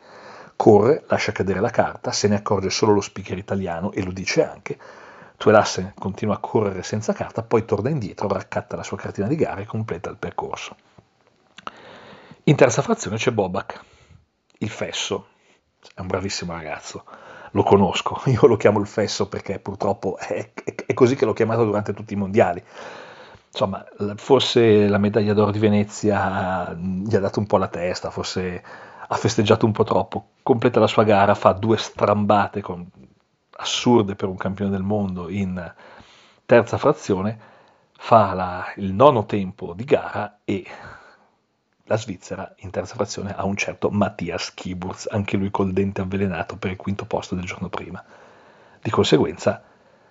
S3: corre, lascia cadere la carta, se ne accorge solo lo speaker italiano e lo dice anche. Tuelassen continua a correre senza carta, poi torna indietro, raccatta la sua cartina di gara e completa il percorso. In terza frazione c'è Bobak, il fesso, è un bravissimo ragazzo, lo conosco, io lo chiamo il fesso perché purtroppo è, è, così che l'ho chiamato durante tutti i mondiali. Insomma, forse la medaglia d'oro di Venezia gli ha dato un po' la testa, forse ha festeggiato un po' troppo, completa la sua gara, fa due strambate con, assurde per un campione del mondo in terza frazione, fa la, il nono tempo di gara e la Svizzera in terza frazione ha un certo Mattias Kiburz, anche lui col dente avvelenato per il quinto posto del giorno prima. Di conseguenza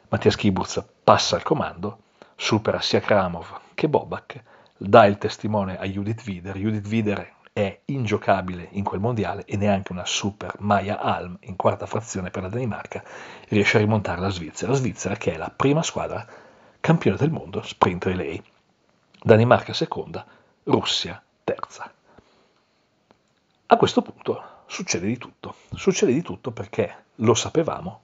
S3: Mattias Kiburz passa al comando, supera sia Kramov che Bobak, dà il testimone a Judith Wider, Judith Wider è ingiocabile in quel mondiale e neanche una super Maya Alm in quarta frazione per la Danimarca riesce a rimontare la Svizzera, Svizzera che è la prima squadra campione del mondo sprint relay. Danimarca seconda, Russia terza. A questo punto succede di tutto, succede di tutto perché, lo sapevamo,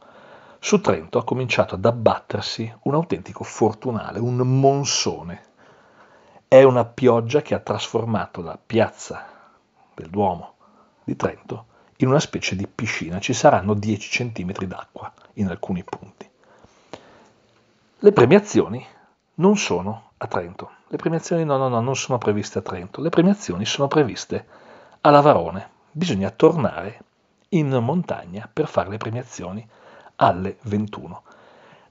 S3: su Trento ha cominciato ad abbattersi un autentico fortunale, un monsone. È una pioggia che ha trasformato la piazza del Duomo di Trento in una specie di piscina, ci saranno 10 cm d'acqua in alcuni punti. Le premiazioni non sono a Trento, le premiazioni no, no, no, non sono previste a Trento, le premiazioni sono previste a Lavarone, bisogna tornare in montagna per fare le premiazioni alle 21.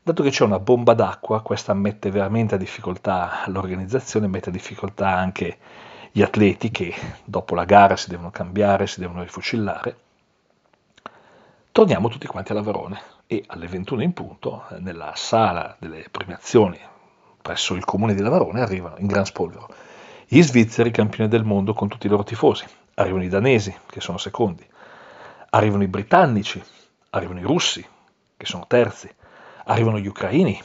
S3: Dato che c'è una bomba d'acqua, questa mette veramente a difficoltà l'organizzazione, mette a difficoltà anche gli atleti che dopo la gara si devono cambiare, si devono rifucillare. Torniamo tutti quanti a Lavarone e alle 21 in punto, nella sala delle premiazioni presso il comune di Lavarone, arrivano in gran spolvero. Gli svizzeri campioni del mondo con tutti i loro tifosi, arrivano i danesi che sono secondi, arrivano i britannici, arrivano i russi che sono terzi, arrivano gli ucraini,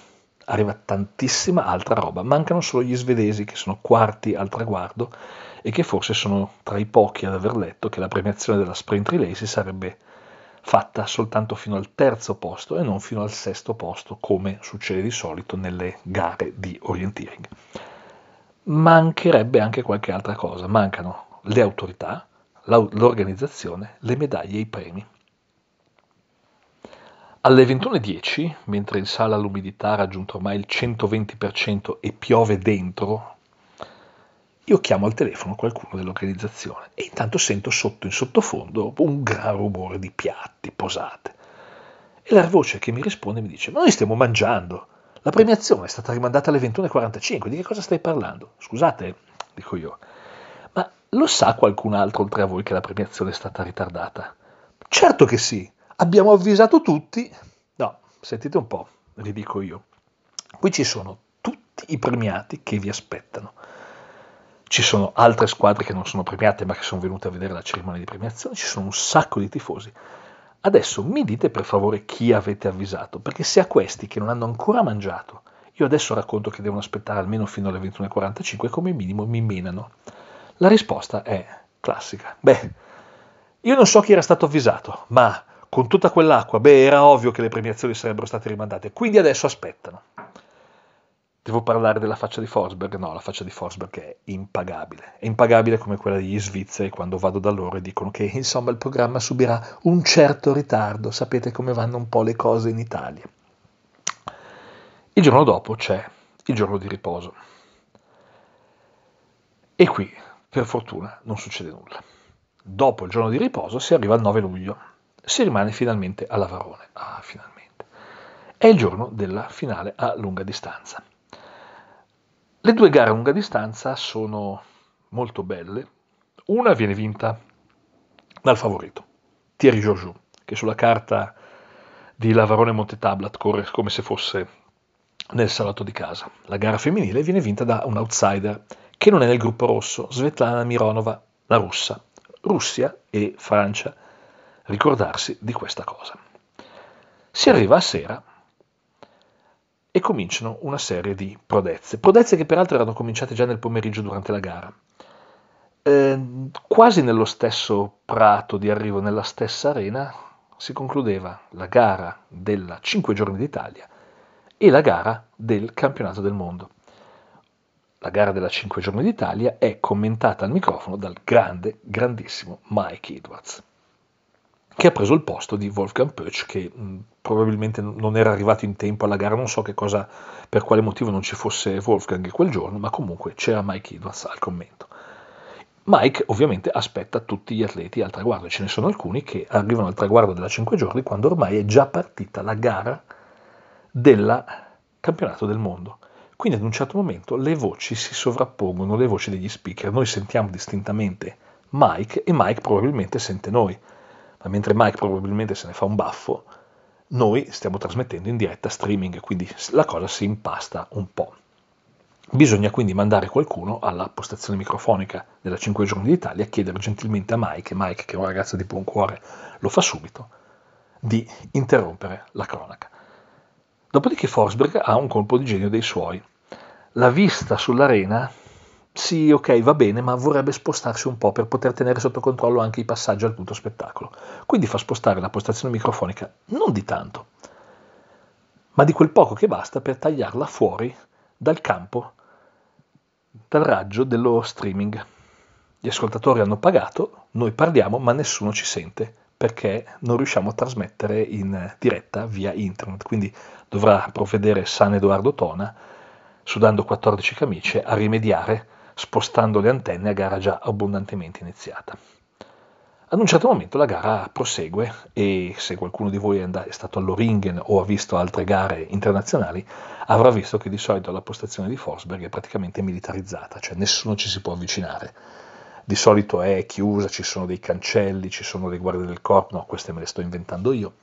S3: arriva tantissima altra roba, mancano solo gli svedesi che sono quarti al traguardo e che forse sono tra i pochi ad aver letto che la premiazione della sprint relay si sarebbe fatta soltanto fino al terzo posto e non fino al sesto posto come succede di solito nelle gare di orienteering. Mancherebbe anche qualche altra cosa, mancano le autorità, l'organizzazione, le medaglie e i premi. Alle 21.10, mentre in sala l'umidità ha raggiunto ormai il 120% e piove dentro, io chiamo al telefono qualcuno dell'organizzazione e intanto sento sotto in sottofondo un gran rumore di piatti, posate. E la voce che mi risponde mi dice, ma noi stiamo mangiando, la premiazione è stata rimandata alle 21.45, di che cosa stai parlando? Scusate, dico io, ma lo sa qualcun altro oltre a voi che la premiazione è stata ritardata? Certo che sì, abbiamo avvisato tutti. No, sentite un po', ridico io. Qui ci sono tutti i premiati che vi aspettano. Ci sono altre squadre che non sono premiate ma che sono venute a vedere la cerimonia di premiazione, ci sono un sacco di tifosi. Adesso mi dite per favore chi avete avvisato, perché se a questi che non hanno ancora mangiato, io adesso racconto che devono aspettare almeno fino alle 21.45, come minimo mi menano. La risposta è classica. Beh, io non so chi era stato avvisato, ma con tutta quell'acqua, beh, era ovvio che le premiazioni sarebbero state rimandate, quindi adesso aspettano. Devo parlare della faccia di Forsberg? No, la faccia di Forsberg è impagabile. È impagabile come quella degli svizzeri quando vado da loro e dicono che insomma il programma subirà un certo ritardo. Sapete come vanno un po' le cose in Italia. Il giorno dopo c'è il giorno di riposo. E qui, per fortuna, non succede nulla. Dopo il giorno di riposo si arriva al 9 luglio si rimane finalmente a Lavarone. Ah, finalmente. È il giorno della finale a lunga distanza. Le due gare a lunga distanza sono molto belle. Una viene vinta dal favorito, Thierry Georgiou, che sulla carta di Lavarone Montetablat corre come se fosse nel salotto di casa. La gara femminile viene vinta da un outsider che non è nel gruppo rosso, Svetlana Mironova, la russa. Russia e Francia ricordarsi di questa cosa. Si arriva a sera e cominciano una serie di prodezze, prodezze che peraltro erano cominciate già nel pomeriggio durante la gara. Eh, quasi nello stesso prato di arrivo, nella stessa arena, si concludeva la gara della 5 giorni d'Italia e la gara del campionato del mondo. La gara della 5 giorni d'Italia è commentata al microfono dal grande, grandissimo Mike Edwards che ha preso il posto di Wolfgang Pötsch che mh, probabilmente non era arrivato in tempo alla gara, non so che cosa, per quale motivo non ci fosse Wolfgang quel giorno, ma comunque c'era Mike Edwards al commento. Mike ovviamente aspetta tutti gli atleti al traguardo, ce ne sono alcuni che arrivano al traguardo della 5 giorni quando ormai è già partita la gara del campionato del mondo. Quindi ad un certo momento le voci si sovrappongono, le voci degli speaker, noi sentiamo distintamente Mike e Mike probabilmente sente noi ma mentre Mike probabilmente se ne fa un baffo, noi stiamo trasmettendo in diretta streaming, quindi la cosa si impasta un po'. Bisogna quindi mandare qualcuno alla postazione microfonica della 5 giorni d'Italia, chiedere gentilmente a Mike, Mike che è un ragazzo di buon cuore lo fa subito, di interrompere la cronaca. Dopodiché Forsberg ha un colpo di genio dei suoi. La vista sull'arena sì, ok, va bene, ma vorrebbe spostarsi un po' per poter tenere sotto controllo anche i passaggi al punto spettacolo. Quindi fa spostare la postazione microfonica non di tanto, ma di quel poco che basta per tagliarla fuori dal campo, dal raggio dello streaming. Gli ascoltatori hanno pagato, noi parliamo, ma nessuno ci sente perché non riusciamo a trasmettere in diretta via internet. Quindi dovrà provvedere San Edoardo Tona, sudando 14 camicie, a rimediare spostando le antenne a gara già abbondantemente iniziata. Ad un certo momento la gara prosegue e se qualcuno di voi è stato all'Oringen o ha visto altre gare internazionali avrà visto che di solito la postazione di Forsberg è praticamente militarizzata, cioè nessuno ci si può avvicinare. Di solito è chiusa, ci sono dei cancelli, ci sono dei guardie del corpo, no, queste me le sto inventando io.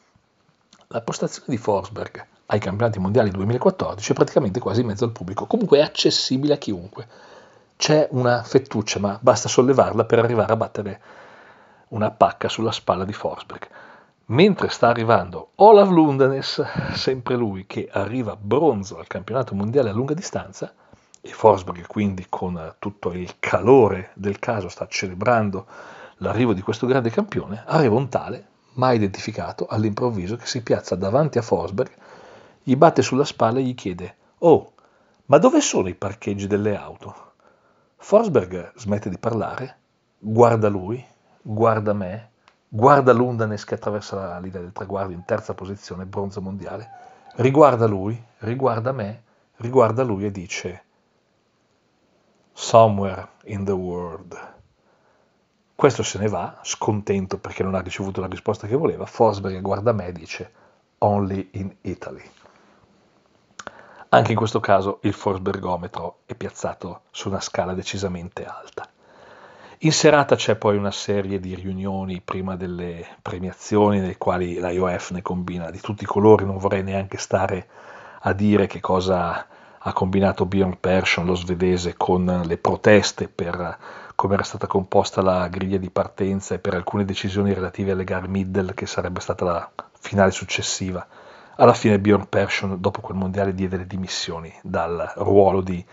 S3: La postazione di Forsberg ai campionati mondiali 2014 è praticamente quasi in mezzo al pubblico, comunque è accessibile a chiunque. C'è una fettuccia, ma basta sollevarla per arrivare a battere una pacca sulla spalla di Forsberg. Mentre sta arrivando Olaf Lundanes, sempre lui che arriva bronzo al campionato mondiale a lunga distanza, e Forsberg quindi con tutto il calore del caso sta celebrando l'arrivo di questo grande campione, arriva un tale, mai identificato, all'improvviso che si piazza davanti a Forsberg, gli batte sulla spalla e gli chiede «Oh, ma dove sono i parcheggi delle auto?» Forsberg smette di parlare, guarda lui, guarda me, guarda Lundanes che attraversa la linea del traguardo in terza posizione, bronzo mondiale, riguarda lui, riguarda me, riguarda lui e dice Somewhere in the world. Questo se ne va, scontento perché non ha ricevuto la risposta che voleva. Forsberg guarda me e dice Only in Italy. Anche in questo caso il Forsbergometro è piazzato su una scala decisamente alta. In serata c'è poi una serie di riunioni prima delle premiazioni, nelle quali la IOF ne combina di tutti i colori, non vorrei neanche stare a dire che cosa ha combinato Bjorn Persson, lo svedese, con le proteste per come era stata composta la griglia di partenza e per alcune decisioni relative alle gare middle, che sarebbe stata la finale successiva. Alla fine Bjorn Persson, dopo quel mondiale, diede le dimissioni dal ruolo di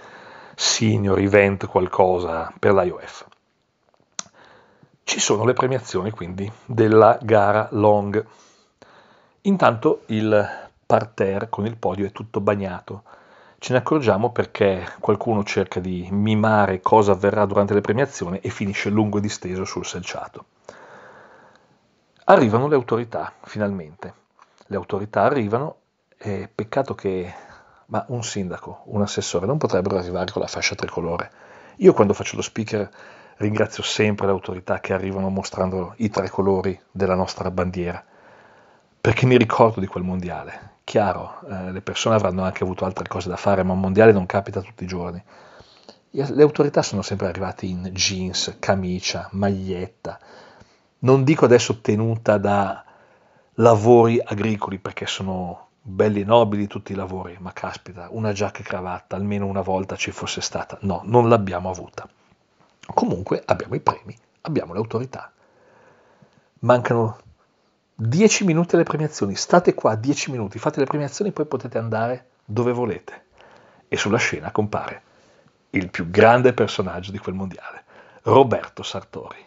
S3: senior event qualcosa per l'IOF. Ci sono le premiazioni quindi della gara long. Intanto il parterre con il podio è tutto bagnato. Ce ne accorgiamo perché qualcuno cerca di mimare cosa avverrà durante le premiazioni e finisce lungo e disteso sul selciato. Arrivano le autorità, finalmente. Le autorità arrivano e peccato che ma un sindaco, un assessore non potrebbero arrivare con la fascia tricolore. Io quando faccio lo speaker ringrazio sempre le autorità che arrivano mostrando i tre colori della nostra bandiera, perché mi ricordo di quel mondiale. Chiaro, eh, le persone avranno anche avuto altre cose da fare, ma un mondiale non capita tutti i giorni. Le autorità sono sempre arrivate in jeans, camicia, maglietta, non dico adesso tenuta da lavori agricoli, perché sono belli e nobili tutti i lavori, ma caspita, una giacca e cravatta almeno una volta ci fosse stata. No, non l'abbiamo avuta. Comunque abbiamo i premi, abbiamo le autorità. Mancano 10 minuti alle premiazioni, state qua 10 minuti, fate le premiazioni, poi potete andare dove volete. E sulla scena compare il più grande personaggio di quel mondiale, Roberto Sartori.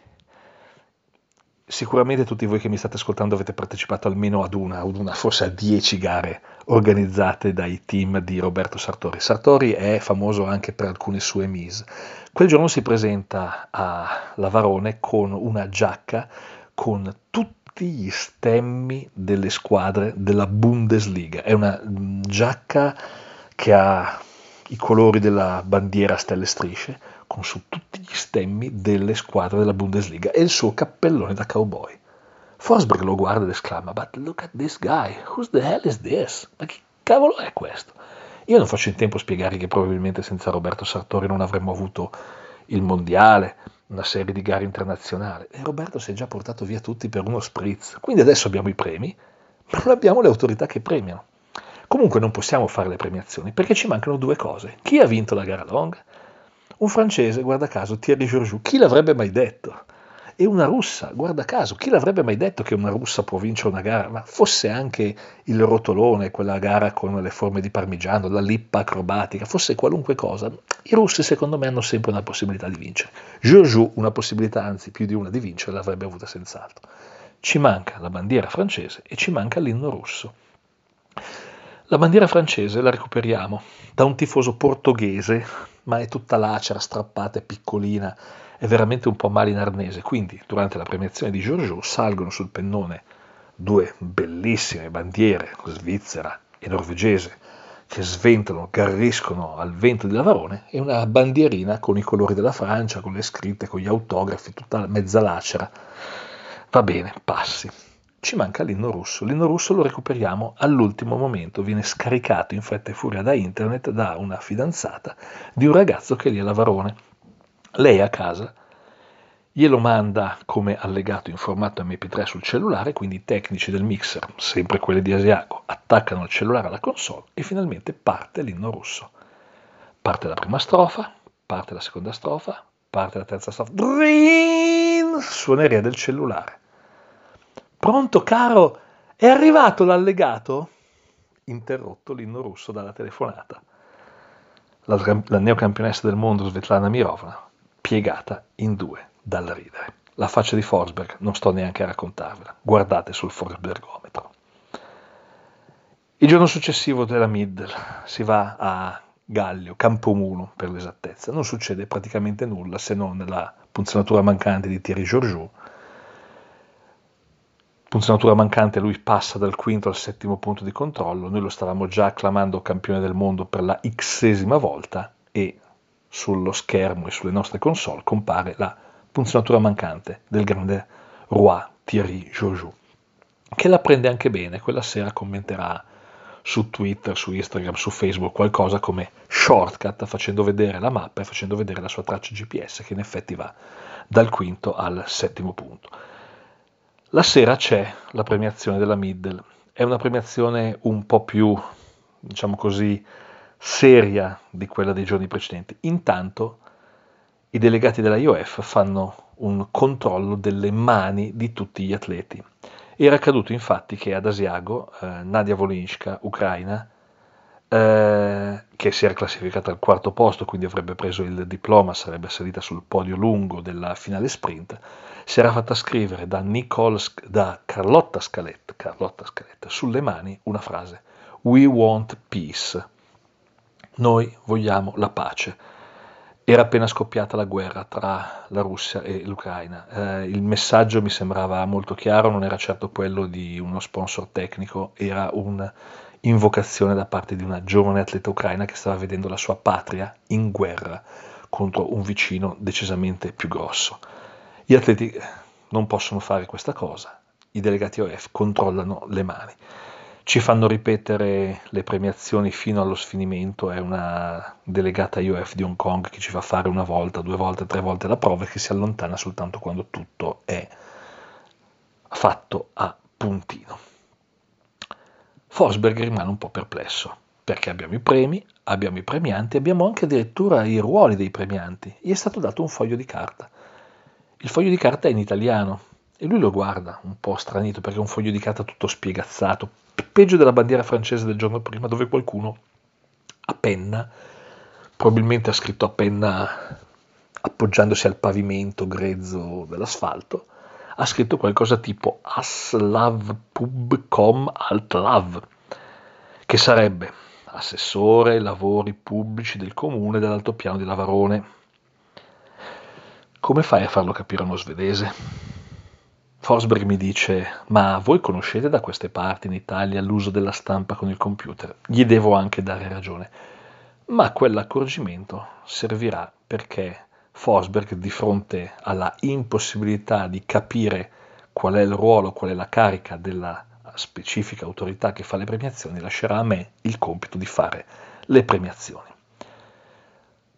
S3: Sicuramente tutti voi che mi state ascoltando avete partecipato almeno ad una, ad una, forse a 10 gare organizzate dai team di Roberto Sartori. Sartori è famoso anche per alcune sue mise. Quel giorno si presenta a Lavarone con una giacca con tutti gli stemmi delle squadre della Bundesliga. È una giacca che ha i colori della bandiera a stelle strisce, con su tutti gli stemmi delle squadre della Bundesliga e il suo cappellone da cowboy. Forsberg lo guarda ed esclama: But look at this guy, who the hell is this? Ma che cavolo è questo? Io non faccio in tempo a spiegare che probabilmente senza Roberto Sartori non avremmo avuto il mondiale, una serie di gare internazionali. E Roberto si è già portato via tutti per uno spritz. Quindi adesso abbiamo i premi, ma non abbiamo le autorità che premiano. Comunque non possiamo fare le premiazioni perché ci mancano due cose. Chi ha vinto la gara long? Un francese, guarda caso, Thierry Georgiou, chi l'avrebbe mai detto? E una russa, guarda caso, chi l'avrebbe mai detto che una russa può vincere una gara? Ma fosse anche il rotolone, quella gara con le forme di parmigiano, la lippa acrobatica, fosse qualunque cosa, i russi secondo me hanno sempre una possibilità di vincere. Georgiou una possibilità, anzi più di una di vincere, l'avrebbe avuta senz'altro. Ci manca la bandiera francese e ci manca l'inno russo. La bandiera francese la recuperiamo da un tifoso portoghese ma è tutta lacera, strappata, è piccolina, è veramente un po' male in arnese. Quindi, durante la premiazione di Giorgio, salgono sul pennone due bellissime bandiere, svizzera e norvegese, che sventolano, garriscono al vento di Lavarone e una bandierina con i colori della Francia, con le scritte, con gli autografi, tutta mezza lacera. Va bene, passi. Ci manca l'inno russo. L'inno russo lo recuperiamo all'ultimo momento, viene scaricato in fretta e furia da internet da una fidanzata di un ragazzo che è lì a Lavarone. Lei a casa glielo manda come allegato in formato MP3 sul cellulare, quindi i tecnici del mixer, sempre quelli di Asiago, attaccano il cellulare alla console e finalmente parte l'inno russo. Parte la prima strofa, parte la seconda strofa, parte la terza strofa, Drin! suoneria del cellulare. Pronto caro, è arrivato l'allegato? Interrotto l'inno russo dalla telefonata. La, la neocampionessa del mondo Svetlana Mirovna, piegata in due dal ridere. La faccia di Forsberg non sto neanche a raccontarvela, guardate sul Forsbergometro. Il giorno successivo della Middle si va a Gallio, Campomulo per l'esattezza, non succede praticamente nulla se non la punzionatura mancante di Thierry Georgiou. Punzionatura mancante, lui passa dal quinto al settimo punto di controllo, noi lo stavamo già acclamando campione del mondo per la xesima volta e sullo schermo e sulle nostre console compare la punzionatura mancante del grande Roi Thierry Joujou, che la prende anche bene, quella sera commenterà su Twitter, su Instagram, su Facebook qualcosa come shortcut facendo vedere la mappa e facendo vedere la sua traccia GPS che in effetti va dal quinto al settimo punto. La sera c'è la premiazione della Middle, è una premiazione un po' più, diciamo così, seria di quella dei giorni precedenti. Intanto i delegati della IOF fanno un controllo delle mani di tutti gli atleti. Era accaduto infatti che ad Asiago eh, Nadia Volinska, ucraina, eh, che si era classificata al quarto posto, quindi avrebbe preso il diploma, sarebbe salita sul podio lungo della finale sprint, si era fatta scrivere da, Nicole, da Carlotta, Scaletta, Carlotta Scaletta sulle mani una frase: We want peace. Noi vogliamo la pace era appena scoppiata la guerra tra la Russia e l'Ucraina. Eh, il messaggio mi sembrava molto chiaro, non era certo quello di uno sponsor tecnico, era un'invocazione da parte di una giovane atleta ucraina che stava vedendo la sua patria in guerra contro un vicino decisamente più grosso. Gli atleti non possono fare questa cosa, i delegati OF controllano le mani ci fanno ripetere le premiazioni fino allo sfinimento, è una delegata IOF di Hong Kong che ci fa fare una volta, due volte, tre volte la prova e che si allontana soltanto quando tutto è fatto a puntino. Forsberg rimane un po' perplesso, perché abbiamo i premi, abbiamo i premianti, abbiamo anche addirittura i ruoli dei premianti. Gli è stato dato un foglio di carta. Il foglio di carta è in italiano e lui lo guarda un po' stranito perché è un foglio di carta tutto spiegazzato, peggio della bandiera francese del giorno prima, dove qualcuno a penna, probabilmente ha scritto a penna appoggiandosi al pavimento grezzo dell'asfalto, ha scritto qualcosa tipo Aslav Pubcom Altlav, che sarebbe assessore lavori pubblici del comune dell'altopiano di Lavarone. Come fai a farlo capire a uno svedese? Forsberg mi dice, ma voi conoscete da queste parti in Italia l'uso della stampa con il computer? Gli devo anche dare ragione. Ma quell'accorgimento servirà perché Forsberg, di fronte alla impossibilità di capire qual è il ruolo, qual è la carica della specifica autorità che fa le premiazioni, lascerà a me il compito di fare le premiazioni.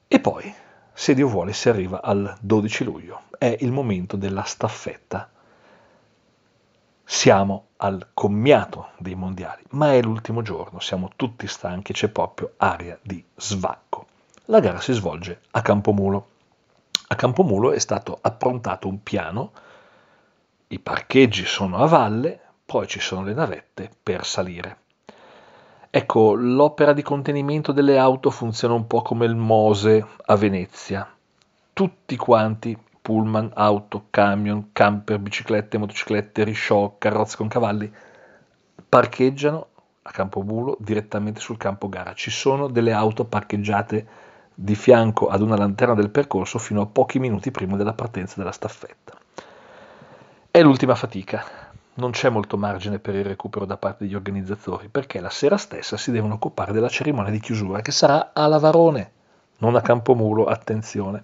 S3: E poi, se Dio vuole, si arriva al 12 luglio. È il momento della staffetta siamo al commiato dei mondiali, ma è l'ultimo giorno, siamo tutti stanchi, c'è proprio aria di svacco. La gara si svolge a Campomulo. A Campomulo è stato approntato un piano, i parcheggi sono a valle, poi ci sono le navette per salire. Ecco, l'opera di contenimento delle auto funziona un po' come il Mose a Venezia. Tutti quanti pullman, auto, camion, camper, biciclette, motociclette, risciò, carrozze con cavalli, parcheggiano a Campobulo direttamente sul campo gara. Ci sono delle auto parcheggiate di fianco ad una lanterna del percorso fino a pochi minuti prima della partenza della staffetta. È l'ultima fatica, non c'è molto margine per il recupero da parte degli organizzatori, perché la sera stessa si devono occupare della cerimonia di chiusura, che sarà a Lavarone, non a Campomulo, attenzione.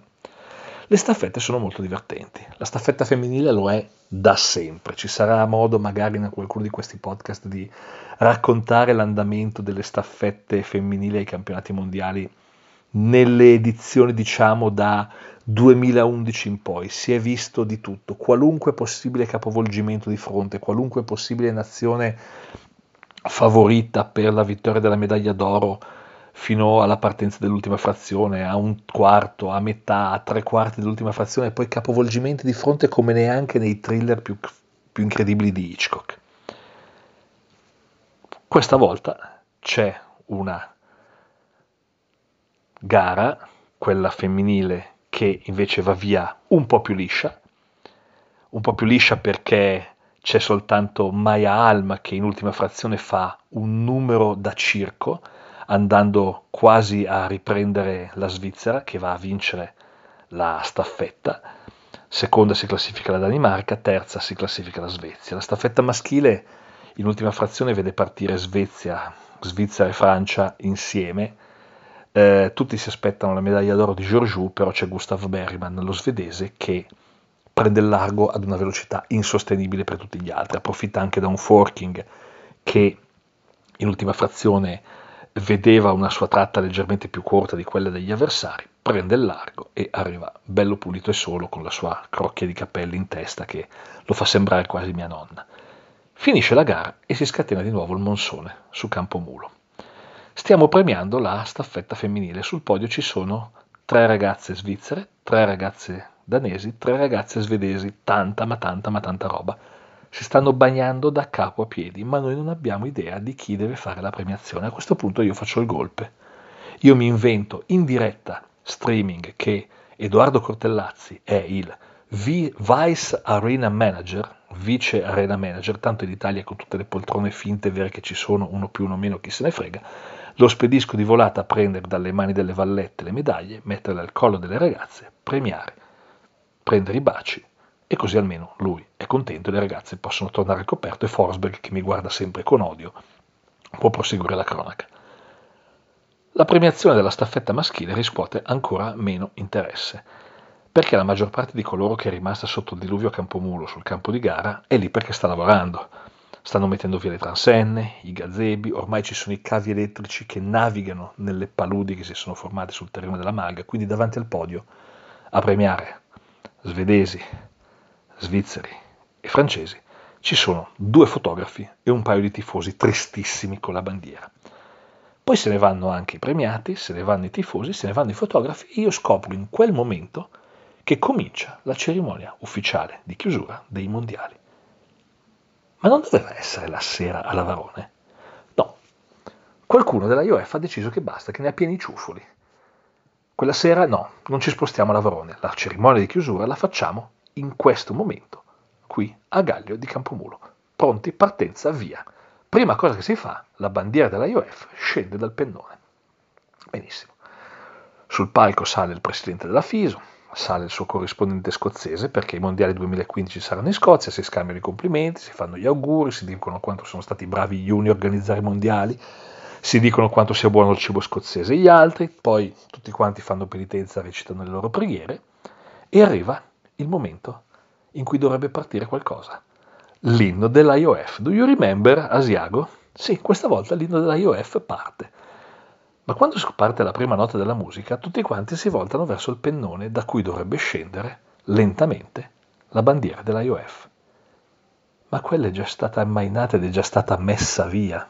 S3: Le staffette sono molto divertenti, la staffetta femminile lo è da sempre, ci sarà modo magari in qualcuno di questi podcast di raccontare l'andamento delle staffette femminili ai campionati mondiali nelle edizioni diciamo da 2011 in poi si è visto di tutto, qualunque possibile capovolgimento di fronte, qualunque possibile nazione favorita per la vittoria della medaglia d'oro fino alla partenza dell'ultima frazione, a un quarto, a metà, a tre quarti dell'ultima frazione e poi capovolgimenti di fronte come neanche nei thriller più, più incredibili di Hitchcock. Questa volta c'è una gara, quella femminile che invece va via un po' più liscia, un po' più liscia perché c'è soltanto Maya Alma che in ultima frazione fa un numero da circo, andando quasi a riprendere la Svizzera che va a vincere la staffetta. Seconda si classifica la Danimarca, terza si classifica la Svezia. La staffetta maschile in ultima frazione vede partire Svezia, Svizzera e Francia insieme eh, tutti si aspettano la medaglia d'oro di Giorgiou, però c'è Gustav Berryman, lo svedese, che prende il largo ad una velocità insostenibile per tutti gli altri. Approfitta anche da un forking che in ultima frazione vedeva una sua tratta leggermente più corta di quella degli avversari, prende il largo e arriva bello pulito e solo con la sua crocchia di capelli in testa che lo fa sembrare quasi mia nonna. Finisce la gara e si scatena di nuovo il monsone su Campomulo stiamo premiando la staffetta femminile. Sul podio ci sono tre ragazze svizzere, tre ragazze danesi, tre ragazze svedesi, tanta ma tanta ma tanta roba. Si stanno bagnando da capo a piedi, ma noi non abbiamo idea di chi deve fare la premiazione. A questo punto io faccio il golpe. Io mi invento in diretta streaming che Edoardo Cortellazzi è il Vice Arena Manager, vice arena manager, tanto in Italia con tutte le poltrone finte vere che ci sono, uno più uno meno, chi se ne frega, lo spedisco di volata a prendere dalle mani delle vallette le medaglie, metterle al collo delle ragazze, premiare, prendere i baci e così almeno lui è contento e le ragazze possono tornare al coperto e Forsberg, che mi guarda sempre con odio, può proseguire la cronaca. La premiazione della staffetta maschile riscuote ancora meno interesse, perché la maggior parte di coloro che è rimasta sotto il diluvio a Campomulo sul campo di gara è lì perché sta lavorando stanno mettendo via le transenne, i gazebi, ormai ci sono i cavi elettrici che navigano nelle paludi che si sono formate sul terreno della Malga, quindi davanti al podio a premiare svedesi, svizzeri e francesi ci sono due fotografi e un paio di tifosi tristissimi con la bandiera. Poi se ne vanno anche i premiati, se ne vanno i tifosi, se ne vanno i fotografi e io scopro in quel momento che comincia la cerimonia ufficiale di chiusura dei mondiali. Ma non doveva essere la sera a Lavarone? No. Qualcuno della IOF ha deciso che basta, che ne ha pieni i ciuffoli. Quella sera no, non ci spostiamo a Lavarone. La cerimonia di chiusura la facciamo in questo momento, qui a Gaglio di Campomulo. Pronti, partenza, via. Prima cosa che si fa, la bandiera della IOF scende dal pennone. Benissimo. Sul palco sale il presidente della FISO, sale il suo corrispondente scozzese perché i mondiali 2015 saranno in Scozia, si scambiano i complimenti, si fanno gli auguri, si dicono quanto sono stati bravi gli uni a organizzare i mondiali, si dicono quanto sia buono il cibo scozzese e gli altri, poi tutti quanti fanno penitenza, recitano le loro preghiere e arriva il momento in cui dovrebbe partire qualcosa. L'inno dell'IOF. Do you remember Asiago? Sì, questa volta l'inno dell'IOF parte. Ma quando parte la prima nota della musica, tutti quanti si voltano verso il pennone da cui dovrebbe scendere, lentamente, la bandiera dell'IOF. Ma quella è già stata ammainata ed è già stata messa via.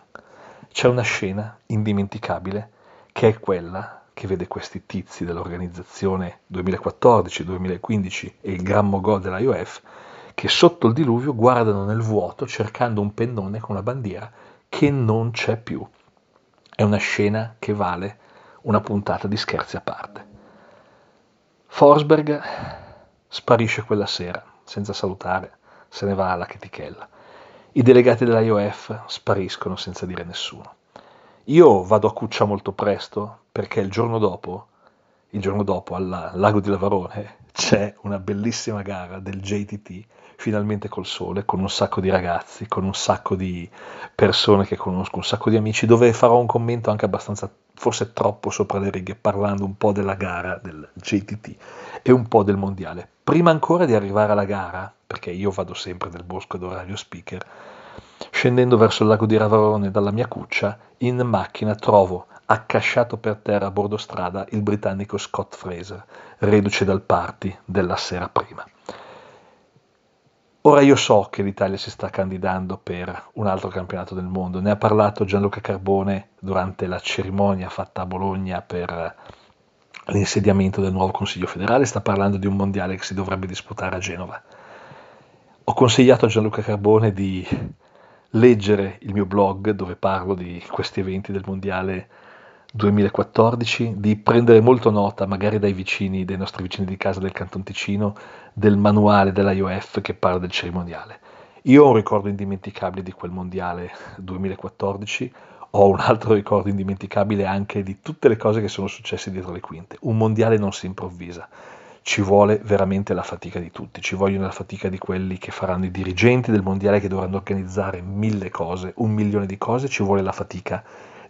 S3: C'è una scena indimenticabile che è quella che vede questi tizi dell'organizzazione 2014-2015 e il gran mogò dell'IOF che sotto il diluvio guardano nel vuoto cercando un pennone con la bandiera che non c'è più. È una scena che vale una puntata di scherzi a parte. Forsberg sparisce quella sera, senza salutare, se ne va alla chetichella. I delegati dell'IOF spariscono senza dire nessuno. Io vado a Cuccia molto presto perché il giorno dopo il giorno dopo al lago di Lavarone c'è una bellissima gara del JTT, finalmente col sole, con un sacco di ragazzi, con un sacco di persone che conosco, un sacco di amici, dove farò un commento anche abbastanza, forse troppo sopra le righe, parlando un po' della gara del JTT e un po' del mondiale. Prima ancora di arrivare alla gara, perché io vado sempre nel bosco d'orario speaker, scendendo verso il lago di Ravarone dalla mia cuccia, in macchina trovo accasciato per terra a bordo strada il britannico Scott Fraser, reduce dal party della sera prima. Ora io so che l'Italia si sta candidando per un altro campionato del mondo, ne ha parlato Gianluca Carbone durante la cerimonia fatta a Bologna per l'insediamento del nuovo Consiglio federale, sta parlando di un mondiale che si dovrebbe disputare a Genova. Ho consigliato a Gianluca Carbone di leggere il mio blog dove parlo di questi eventi del mondiale 2014 di prendere molto nota, magari dai vicini, dai nostri vicini di casa del Canton Ticino, del manuale della IOF che parla del cerimoniale. Io ho un ricordo indimenticabile di quel mondiale 2014, ho un altro ricordo indimenticabile anche di tutte le cose che sono successe dietro le quinte. Un mondiale non si improvvisa, ci vuole veramente la fatica di tutti, ci vogliono la fatica di quelli che faranno i dirigenti del mondiale che dovranno organizzare mille cose, un milione di cose, ci vuole la fatica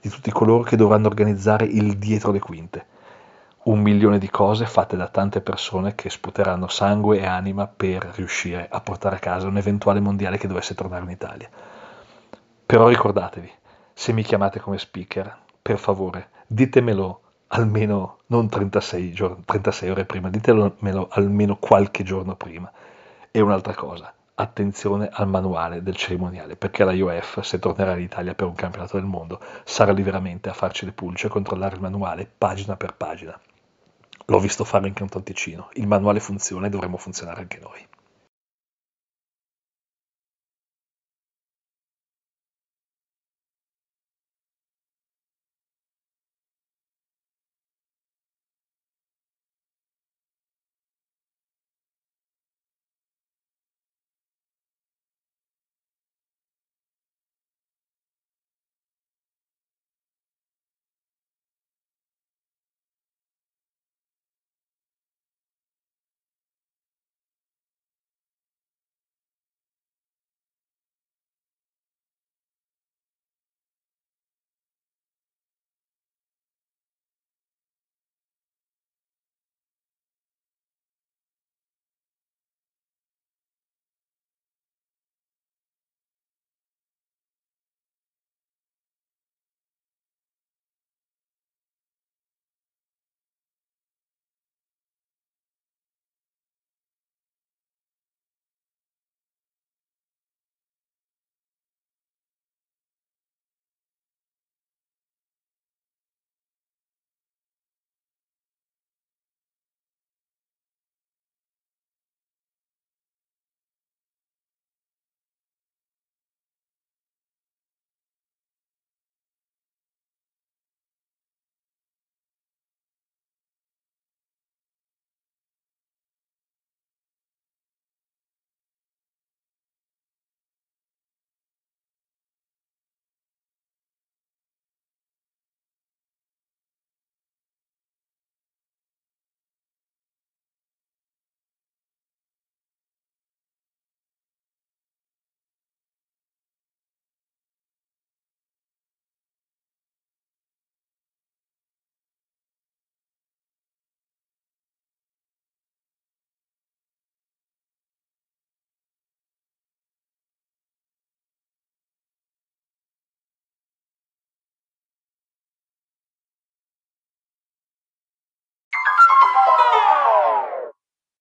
S3: di tutti coloro che dovranno organizzare il dietro le quinte. Un milione di cose fatte da tante persone che sputeranno sangue e anima per riuscire a portare a casa un eventuale mondiale che dovesse tornare in Italia. Però ricordatevi, se mi chiamate come speaker, per favore, ditemelo almeno non 36, giorni, 36 ore prima, ditemelo almeno qualche giorno prima. E un'altra cosa, attenzione al manuale del cerimoniale, perché la IOF, se tornerà in Italia per un campionato del mondo, sarà lì veramente a farci le pulce e controllare il manuale pagina per pagina. L'ho visto fare in Canton Ticino, il manuale funziona e dovremmo funzionare anche noi.